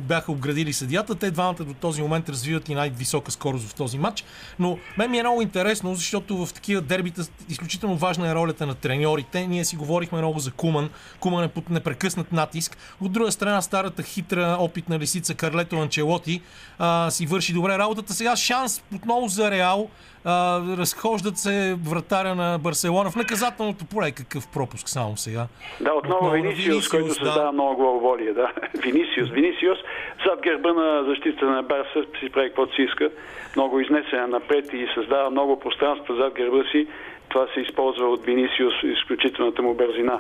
Speaker 1: бяха обградили съдията. Те двамата до този момент развиват и най-висока скорост в този матч. Но мен ми е много интересно, защото в такива дербита изключително важна е ролята на треньорите. Ние си говорихме много за Куман. Куман е под непрекъснат натиск. От друга страна, старата хитра, опитна лисица Карлето Анчелоти а, си върши добре работата. Сега шанс отново за Реал. А, разхождат се вратаря на Барселона в наказателното поле. Какъв пропуск само сега.
Speaker 10: Да, отново,
Speaker 1: Отново
Speaker 10: Винисиус,
Speaker 1: Винисиус,
Speaker 10: който
Speaker 1: да.
Speaker 10: създава много главоболие. Да. Винисиус, Винисиус, зад гърба на защита на Барса си прави каквото си иска. Много изнесена напред и създава много пространство зад гърба си. Това се използва от Винисиус, изключителната му бързина.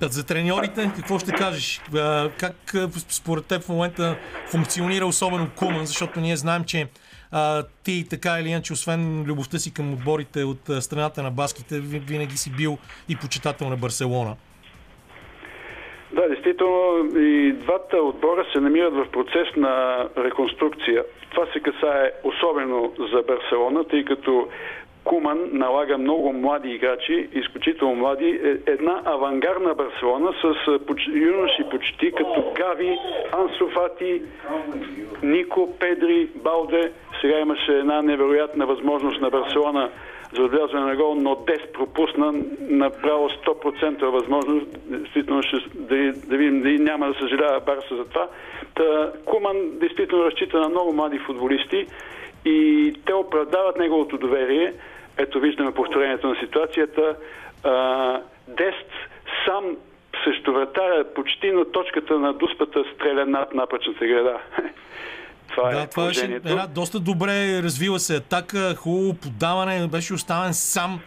Speaker 1: За треньорите, какво ще кажеш? Как според теб в момента функционира особено Куман, защото ние знаем, че а, ти така или иначе, освен любовта си към отборите от страната на баските, ви- винаги си бил и почитател на Барселона.
Speaker 10: Да, действително и двата отбора се намират в процес на реконструкция. Това се касае особено за Барселона, тъй като Куман налага много млади играчи, изключително млади. Е- Една авангарна Барселона с поч- юноши почти като Гави, Ансу Фати, Нико, Педри, Балде. Сега имаше една невероятна възможност на Барселона за отбелязване на гол, но Дес пропусна направо 100% възможност. Действително ще, да, да видим дали няма да съжалява Барса за това. Та, Куман действително разчита на много млади футболисти и те оправдават неговото доверие. Ето виждаме повторението на ситуацията. Дест сам срещу вратаря почти на точката на дуспата стреля над напъчната града. Това
Speaker 1: да,
Speaker 10: е
Speaker 1: това беше една доста добре развила се атака, хубаво подаване, беше оставен сам.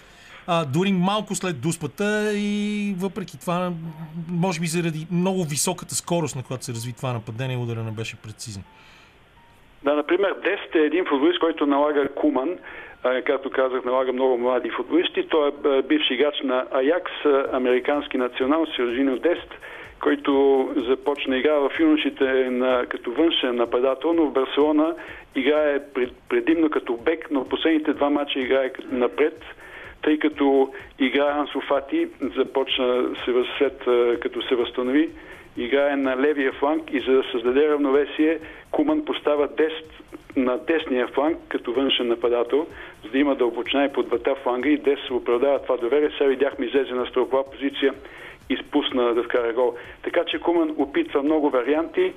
Speaker 1: А, дори малко след дуспата и въпреки това, може би заради много високата скорост, на която се разви това нападение, удара не беше прецизен.
Speaker 10: Да, например, Дест е един футболист, който налага Куман, както казах, налага много млади футболисти. Той е а, бивш играч на Аякс, а, американски национал, Сержино Дест, който започна игра в юношите на, като външен нападател, но в Барселона играе пред, предимно като бек, но в последните два мача играе напред, тъй като играе Ансу Фати, започна се след а, като се възстанови, играе на левия фланг и за да създаде равновесие, Куман поставя Дест на десния фланг като външен нападател, за да има дълбочина и по двата фланга и Дест оправдава това доверие. Сега видяхме излезе на строкова позиция, изпусна да вкара гол. Така че Куман опитва много варианти.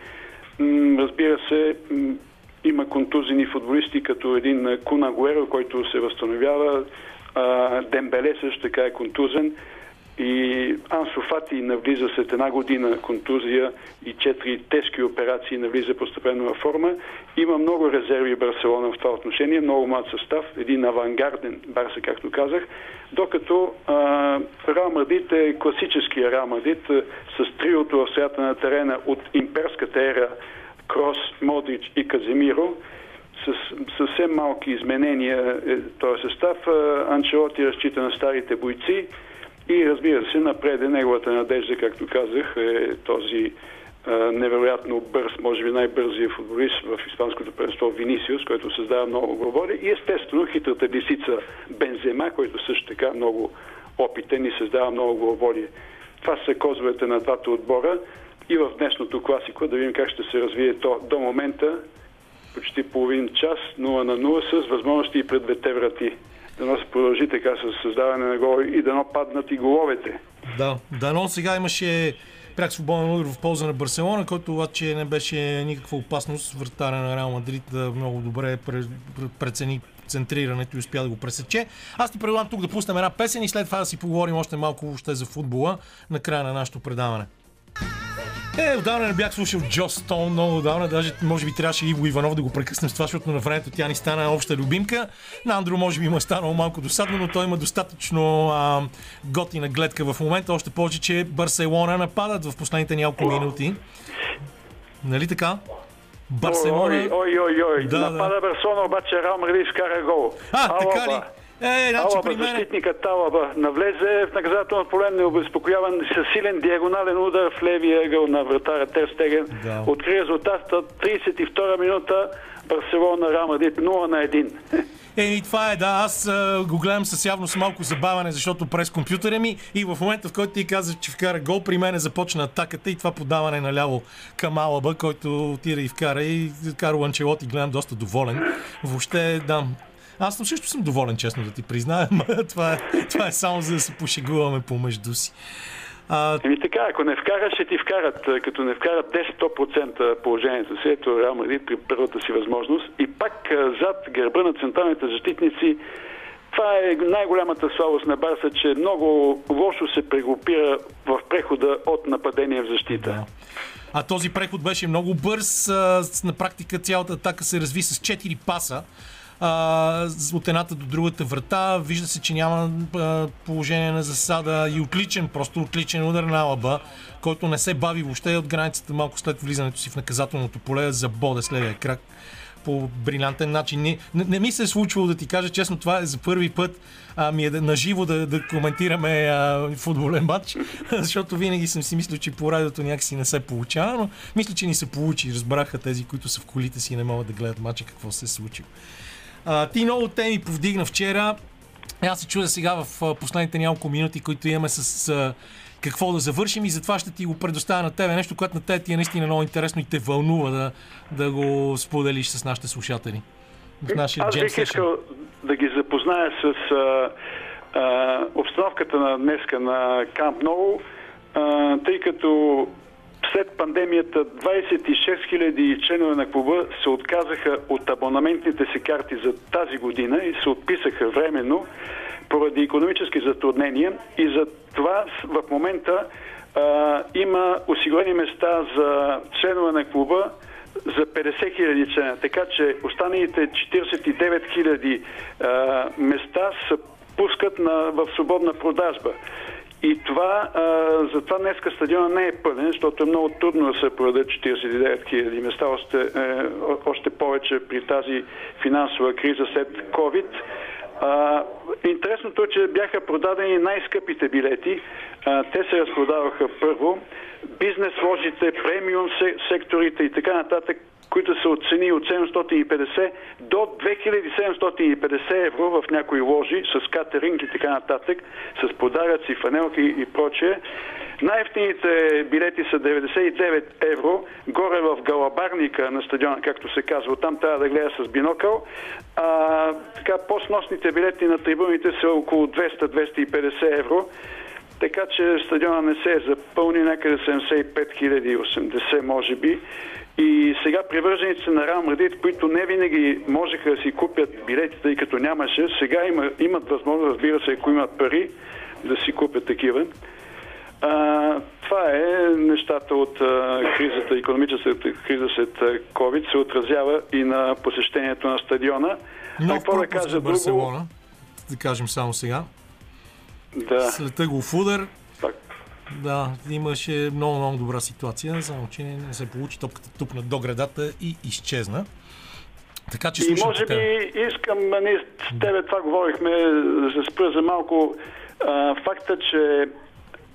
Speaker 10: Разбира се, има контузени футболисти, като един Куна Гуеро, който се възстановява. Дембеле също така е контузен. И Ансо Фати навлиза след една година контузия и четири тежки операции навлиза постепенно във форма. Има много резерви в Барселона в това отношение, много млад състав, един авангарден Барса, както казах, докато а, е класическия а, с триото в средата на терена от имперската ера Крос, Модрич и Каземиро с съвсем малки изменения е, този състав. Анчелоти разчита на старите бойци и разбира се, напред е неговата надежда, както казах, е този невероятно бърз, може би най-бързият футболист в испанското първенство Винисиус, който създава много главоли и естествено хитрата лисица Бензема, който също така много опитен и създава много главоли. Това са козовете на двата отбора. И в днешното класико да видим как ще се развие то до момента почти половин час, 0 на 0 с възможности и пред двете врати Дано се продължи така с създаване на голови и дано паднат и головете.
Speaker 1: Да, дано сега имаше пряк свободен удар в полза на Барселона, който обаче не беше никаква опасност. Вратаря на Реал Мадрид да много добре прецени центрирането и успя да го пресече. Аз ти предлагам тук да пуснем една песен и след това да си поговорим още малко въобще за футбола на края на нашето предаване. Е, отдавна не бях слушал Джо Стоун, много отдавна. Даже може би трябваше Иво Иванов да го прекъснем с това, защото на времето тя ни стана обща любимка. На Андро може би има станало малко досадно, но той има достатъчно а, готина гледка в момента. Още повече, че Барселона нападат в последните няколко минути. Нали така?
Speaker 10: Барселона. Ой, ой, ой, ой. Да, Напада да. Барселона, обаче Реал Мадрид вкара гол.
Speaker 1: А, Алаба. така ли? Е, значи
Speaker 10: Алаба,
Speaker 1: при мен...
Speaker 10: защитника Талаба навлезе в наказателно поле необезпокояван с силен диагонален удар в левия ъгъл на вратаря Терстеген. Да. Откри резултата 32 минута Барселона Реал Мадрид 0 на 1.
Speaker 1: Еми, това е, да. Аз а, го гледам с явно с малко забавяне, защото през компютъра ми и в момента, в който ти каза, че вкара гол, при мен започна атаката и това подаване наляво към Алаба, който отира и вкара и Карл Анчелоти гледам доста доволен. Въобще, да, аз съм също съм доволен, честно да ти призная, това, е, това е само за да се пошегуваме помежду си.
Speaker 10: А... Еми така, ако не вкараш, ще ти вкарат. Като не вкарат 10-100% положението си, ето Реал Мадрид при първата си възможност. И пак зад гърба на централните защитници това е най-голямата слабост на Барса, че много лошо се прегрупира в прехода от нападение в защита. Да.
Speaker 1: А този преход беше много бърз. На практика цялата атака се разви с 4 паса а, от едната до другата врата. Вижда се, че няма а, положение на засада и отличен, просто отличен удар на Алаба, който не се бави въобще от границата малко след влизането си в наказателното поле за бода с левия крак по брилянтен начин. Не, не, не ми се е случвало да ти кажа честно, това е за първи път а, ми е да, наживо да, да коментираме а, футболен матч, защото винаги съм си мислил, че по радиото някакси не се получава, но мисля, че ни се получи. Разбраха тези, които са в колите си и не могат да гледат матча какво се е случило. А, ти много теми повдигна вчера. Аз се чудя сега в последните няколко минути, които имаме с а, какво да завършим и затова ще ти го предоставя на тебе. Нещо, което на тебе ти е наистина много интересно и те вълнува да, да го споделиш с нашите слушатели.
Speaker 10: В нашия Аз бих искал да ги запозная с а, а, обстановката на днеска на Камп Ноу, тъй като след пандемията 26 000 членове на клуба се отказаха от абонаментните си карти за тази година и се отписаха временно поради економически затруднения и за това в момента а, има осигурени места за членове на клуба за 50 хиляди члена. Така че останалите 49 хиляди места се пускат на, в свободна продажба. И това, а, затова днеска стадиона не е пълен, защото е много трудно да се продадат 49 000 места, още, е, още повече при тази финансова криза след COVID. А, интересното е, че бяха продадени най-скъпите билети. А, те се разпродаваха първо. Бизнес ложите, премиум секторите и така нататък които са оцени от 750 до 2750 евро в някои ложи с катеринг и така нататък, с подаръци, фанелки и прочее. Най-ефтините билети са 99 евро, горе в галабарника на стадиона, както се казва. Там трябва да гледа с бинокъл. А, така, по-сносните билети на трибуните са около 200-250 евро. Така че стадиона не се е запълни някъде 75 080 може би. И сега привържениците на Реал Мадрид, които не винаги можеха да си купят билетите, тъй като нямаше, сега има, имат възможност, разбира се, ако имат пари, да си купят такива. А, това е нещата от а, кризата, економическата криза след COVID се отразява и на посещението на стадиона.
Speaker 1: Но какво да кажа друго? Да кажем само сега.
Speaker 10: Да.
Speaker 1: След тъгов удар, да, имаше много, много добра ситуация, само че не се получи топката тупна до градата и изчезна. Така че
Speaker 10: и може така. би искам, ние с тебе това говорихме, се спра за малко а, факта, че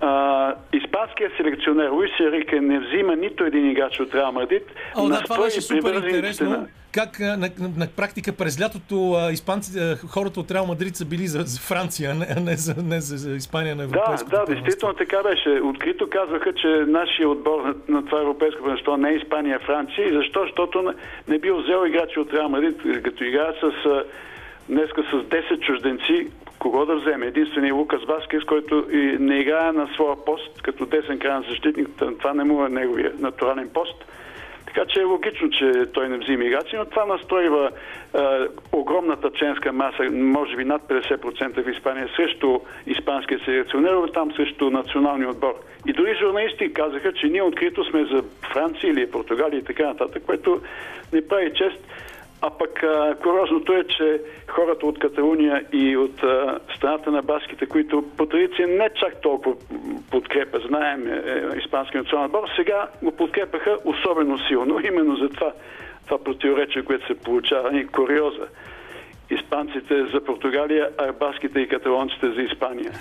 Speaker 10: а, испанският селекционер Луис Ерике не взима нито един играч от Реал Мадрид.
Speaker 1: О, да, това беше супер интересно. На как на, на, на практика през лятото а, испанци, хората от Реал Мадрид са били за, за Франция, а не, за, не за, за Испания на европейското
Speaker 10: Да, да, действително така беше. Открито казваха, че нашия отбор на, на това европейско първенство не е Испания, а Франция. И защо? Защото не бил взел играчи от Реал Мадрид, като играят с Днеска с 10 чужденци, кого да вземе? Единственият Лукас Баскес, който и не играе на своя пост, като десен крайен защитник, това не му е неговия натурален пост. Така че е логично, че той не взима играчи, но това настроива е, огромната членска маса, може би над 50% в Испания, срещу испанския селекционер, там срещу националния отбор. И дори журналисти казаха, че ние открито сме за Франция или Португалия и така нататък, което не прави чест. А пък а, курозното е, че хората от Каталуния и от а, страната на баските, които по традиция не чак толкова подкрепа, знаем, е, е, Испанския национален отбор, сега го подкрепаха особено силно, именно за това, това противоречие, което се получава и куриоза испанците за Португалия, а баските и каталонците за Испания.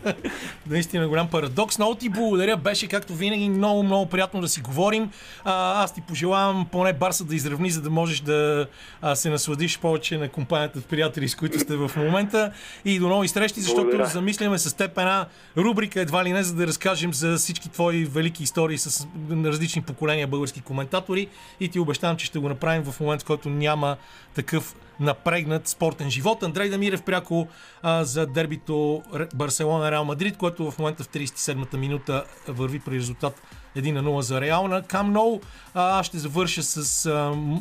Speaker 1: Наистина голям парадокс. Много ти благодаря. Беше както винаги много, много приятно да си говорим. А, аз ти пожелавам поне Барса да изравни, за да можеш да а, се насладиш повече на компанията в приятели, с които сте в момента. И до нови срещи, защото благодаря. замисляме с теб една рубрика, едва ли не, за да разкажем за всички твои велики истории с различни поколения български коментатори. И ти обещавам, че ще го направим в момент, в който няма такъв напрегнат спортен живот. Андрей Дамирев пряко а, за дербито Барселона-Реал Мадрид, което в момента в 37-та минута върви при резултат 1 на 0 за Реална. Кам Ноу, аз ще завърша с а,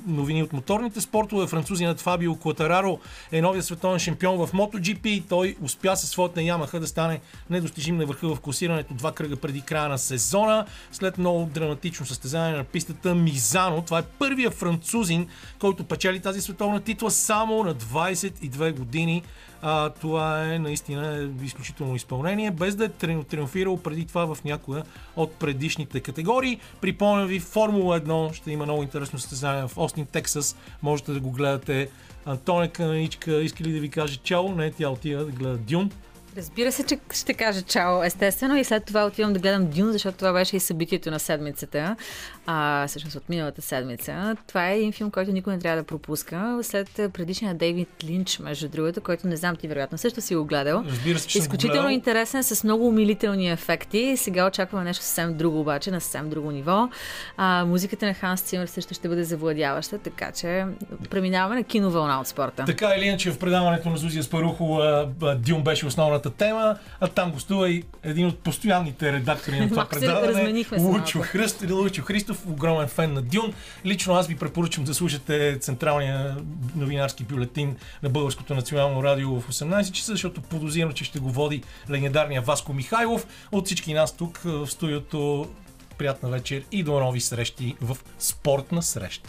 Speaker 1: новини от моторните спортове. Французинът Фабио Куатараро е новия световен шампион в MotoGP. Той успя със своята Ямаха да стане недостижим на върха в класирането два кръга преди края на сезона. След много драматично състезание на пистата Мизано. Това е първия французин, който печели тази световна титла само на 22 години. А, това е наистина изключително изпълнение, без да е триумфирал преди това в някоя от предишните категории. Припомням ви, Формула 1 ще има много интересно състезание в Остин, Тексас. Можете да го гледате. Антоне Кананичка иска ли да ви каже чао? Не, тя отива да гледа Дюн.
Speaker 3: Разбира се, че ще кажа чао, естествено, и след това отивам да гледам Дюн, защото това беше и събитието на седмицата, а, всъщност от миналата седмица. Това е един филм, който никой не трябва да пропуска. След предишния Дейвид Линч, между другото, който не знам ти вероятно също си го гледал.
Speaker 1: Разбира се,
Speaker 3: Изключително интересен, с много умилителни ефекти. Сега очакваме нещо съвсем друго, обаче, на съвсем друго ниво. А, музиката на Ханс Цимер също ще бъде завладяваща, така че преминаваме на киновълна от спорта.
Speaker 1: Така или иначе в предаването на Зузия Спарухо Дюн беше основната тема, а там гостува и един от постоянните редактори на това предаване. Лучо, Христ, Лучо Христов, огромен фен на Дюн. Лично аз ви препоръчвам да слушате централния новинарски бюлетин на Българското национално радио в 18 часа, защото подозирам, че ще го води легендарния Васко Михайлов. От всички нас тук в студиото приятна вечер и до нови срещи в спортна среща.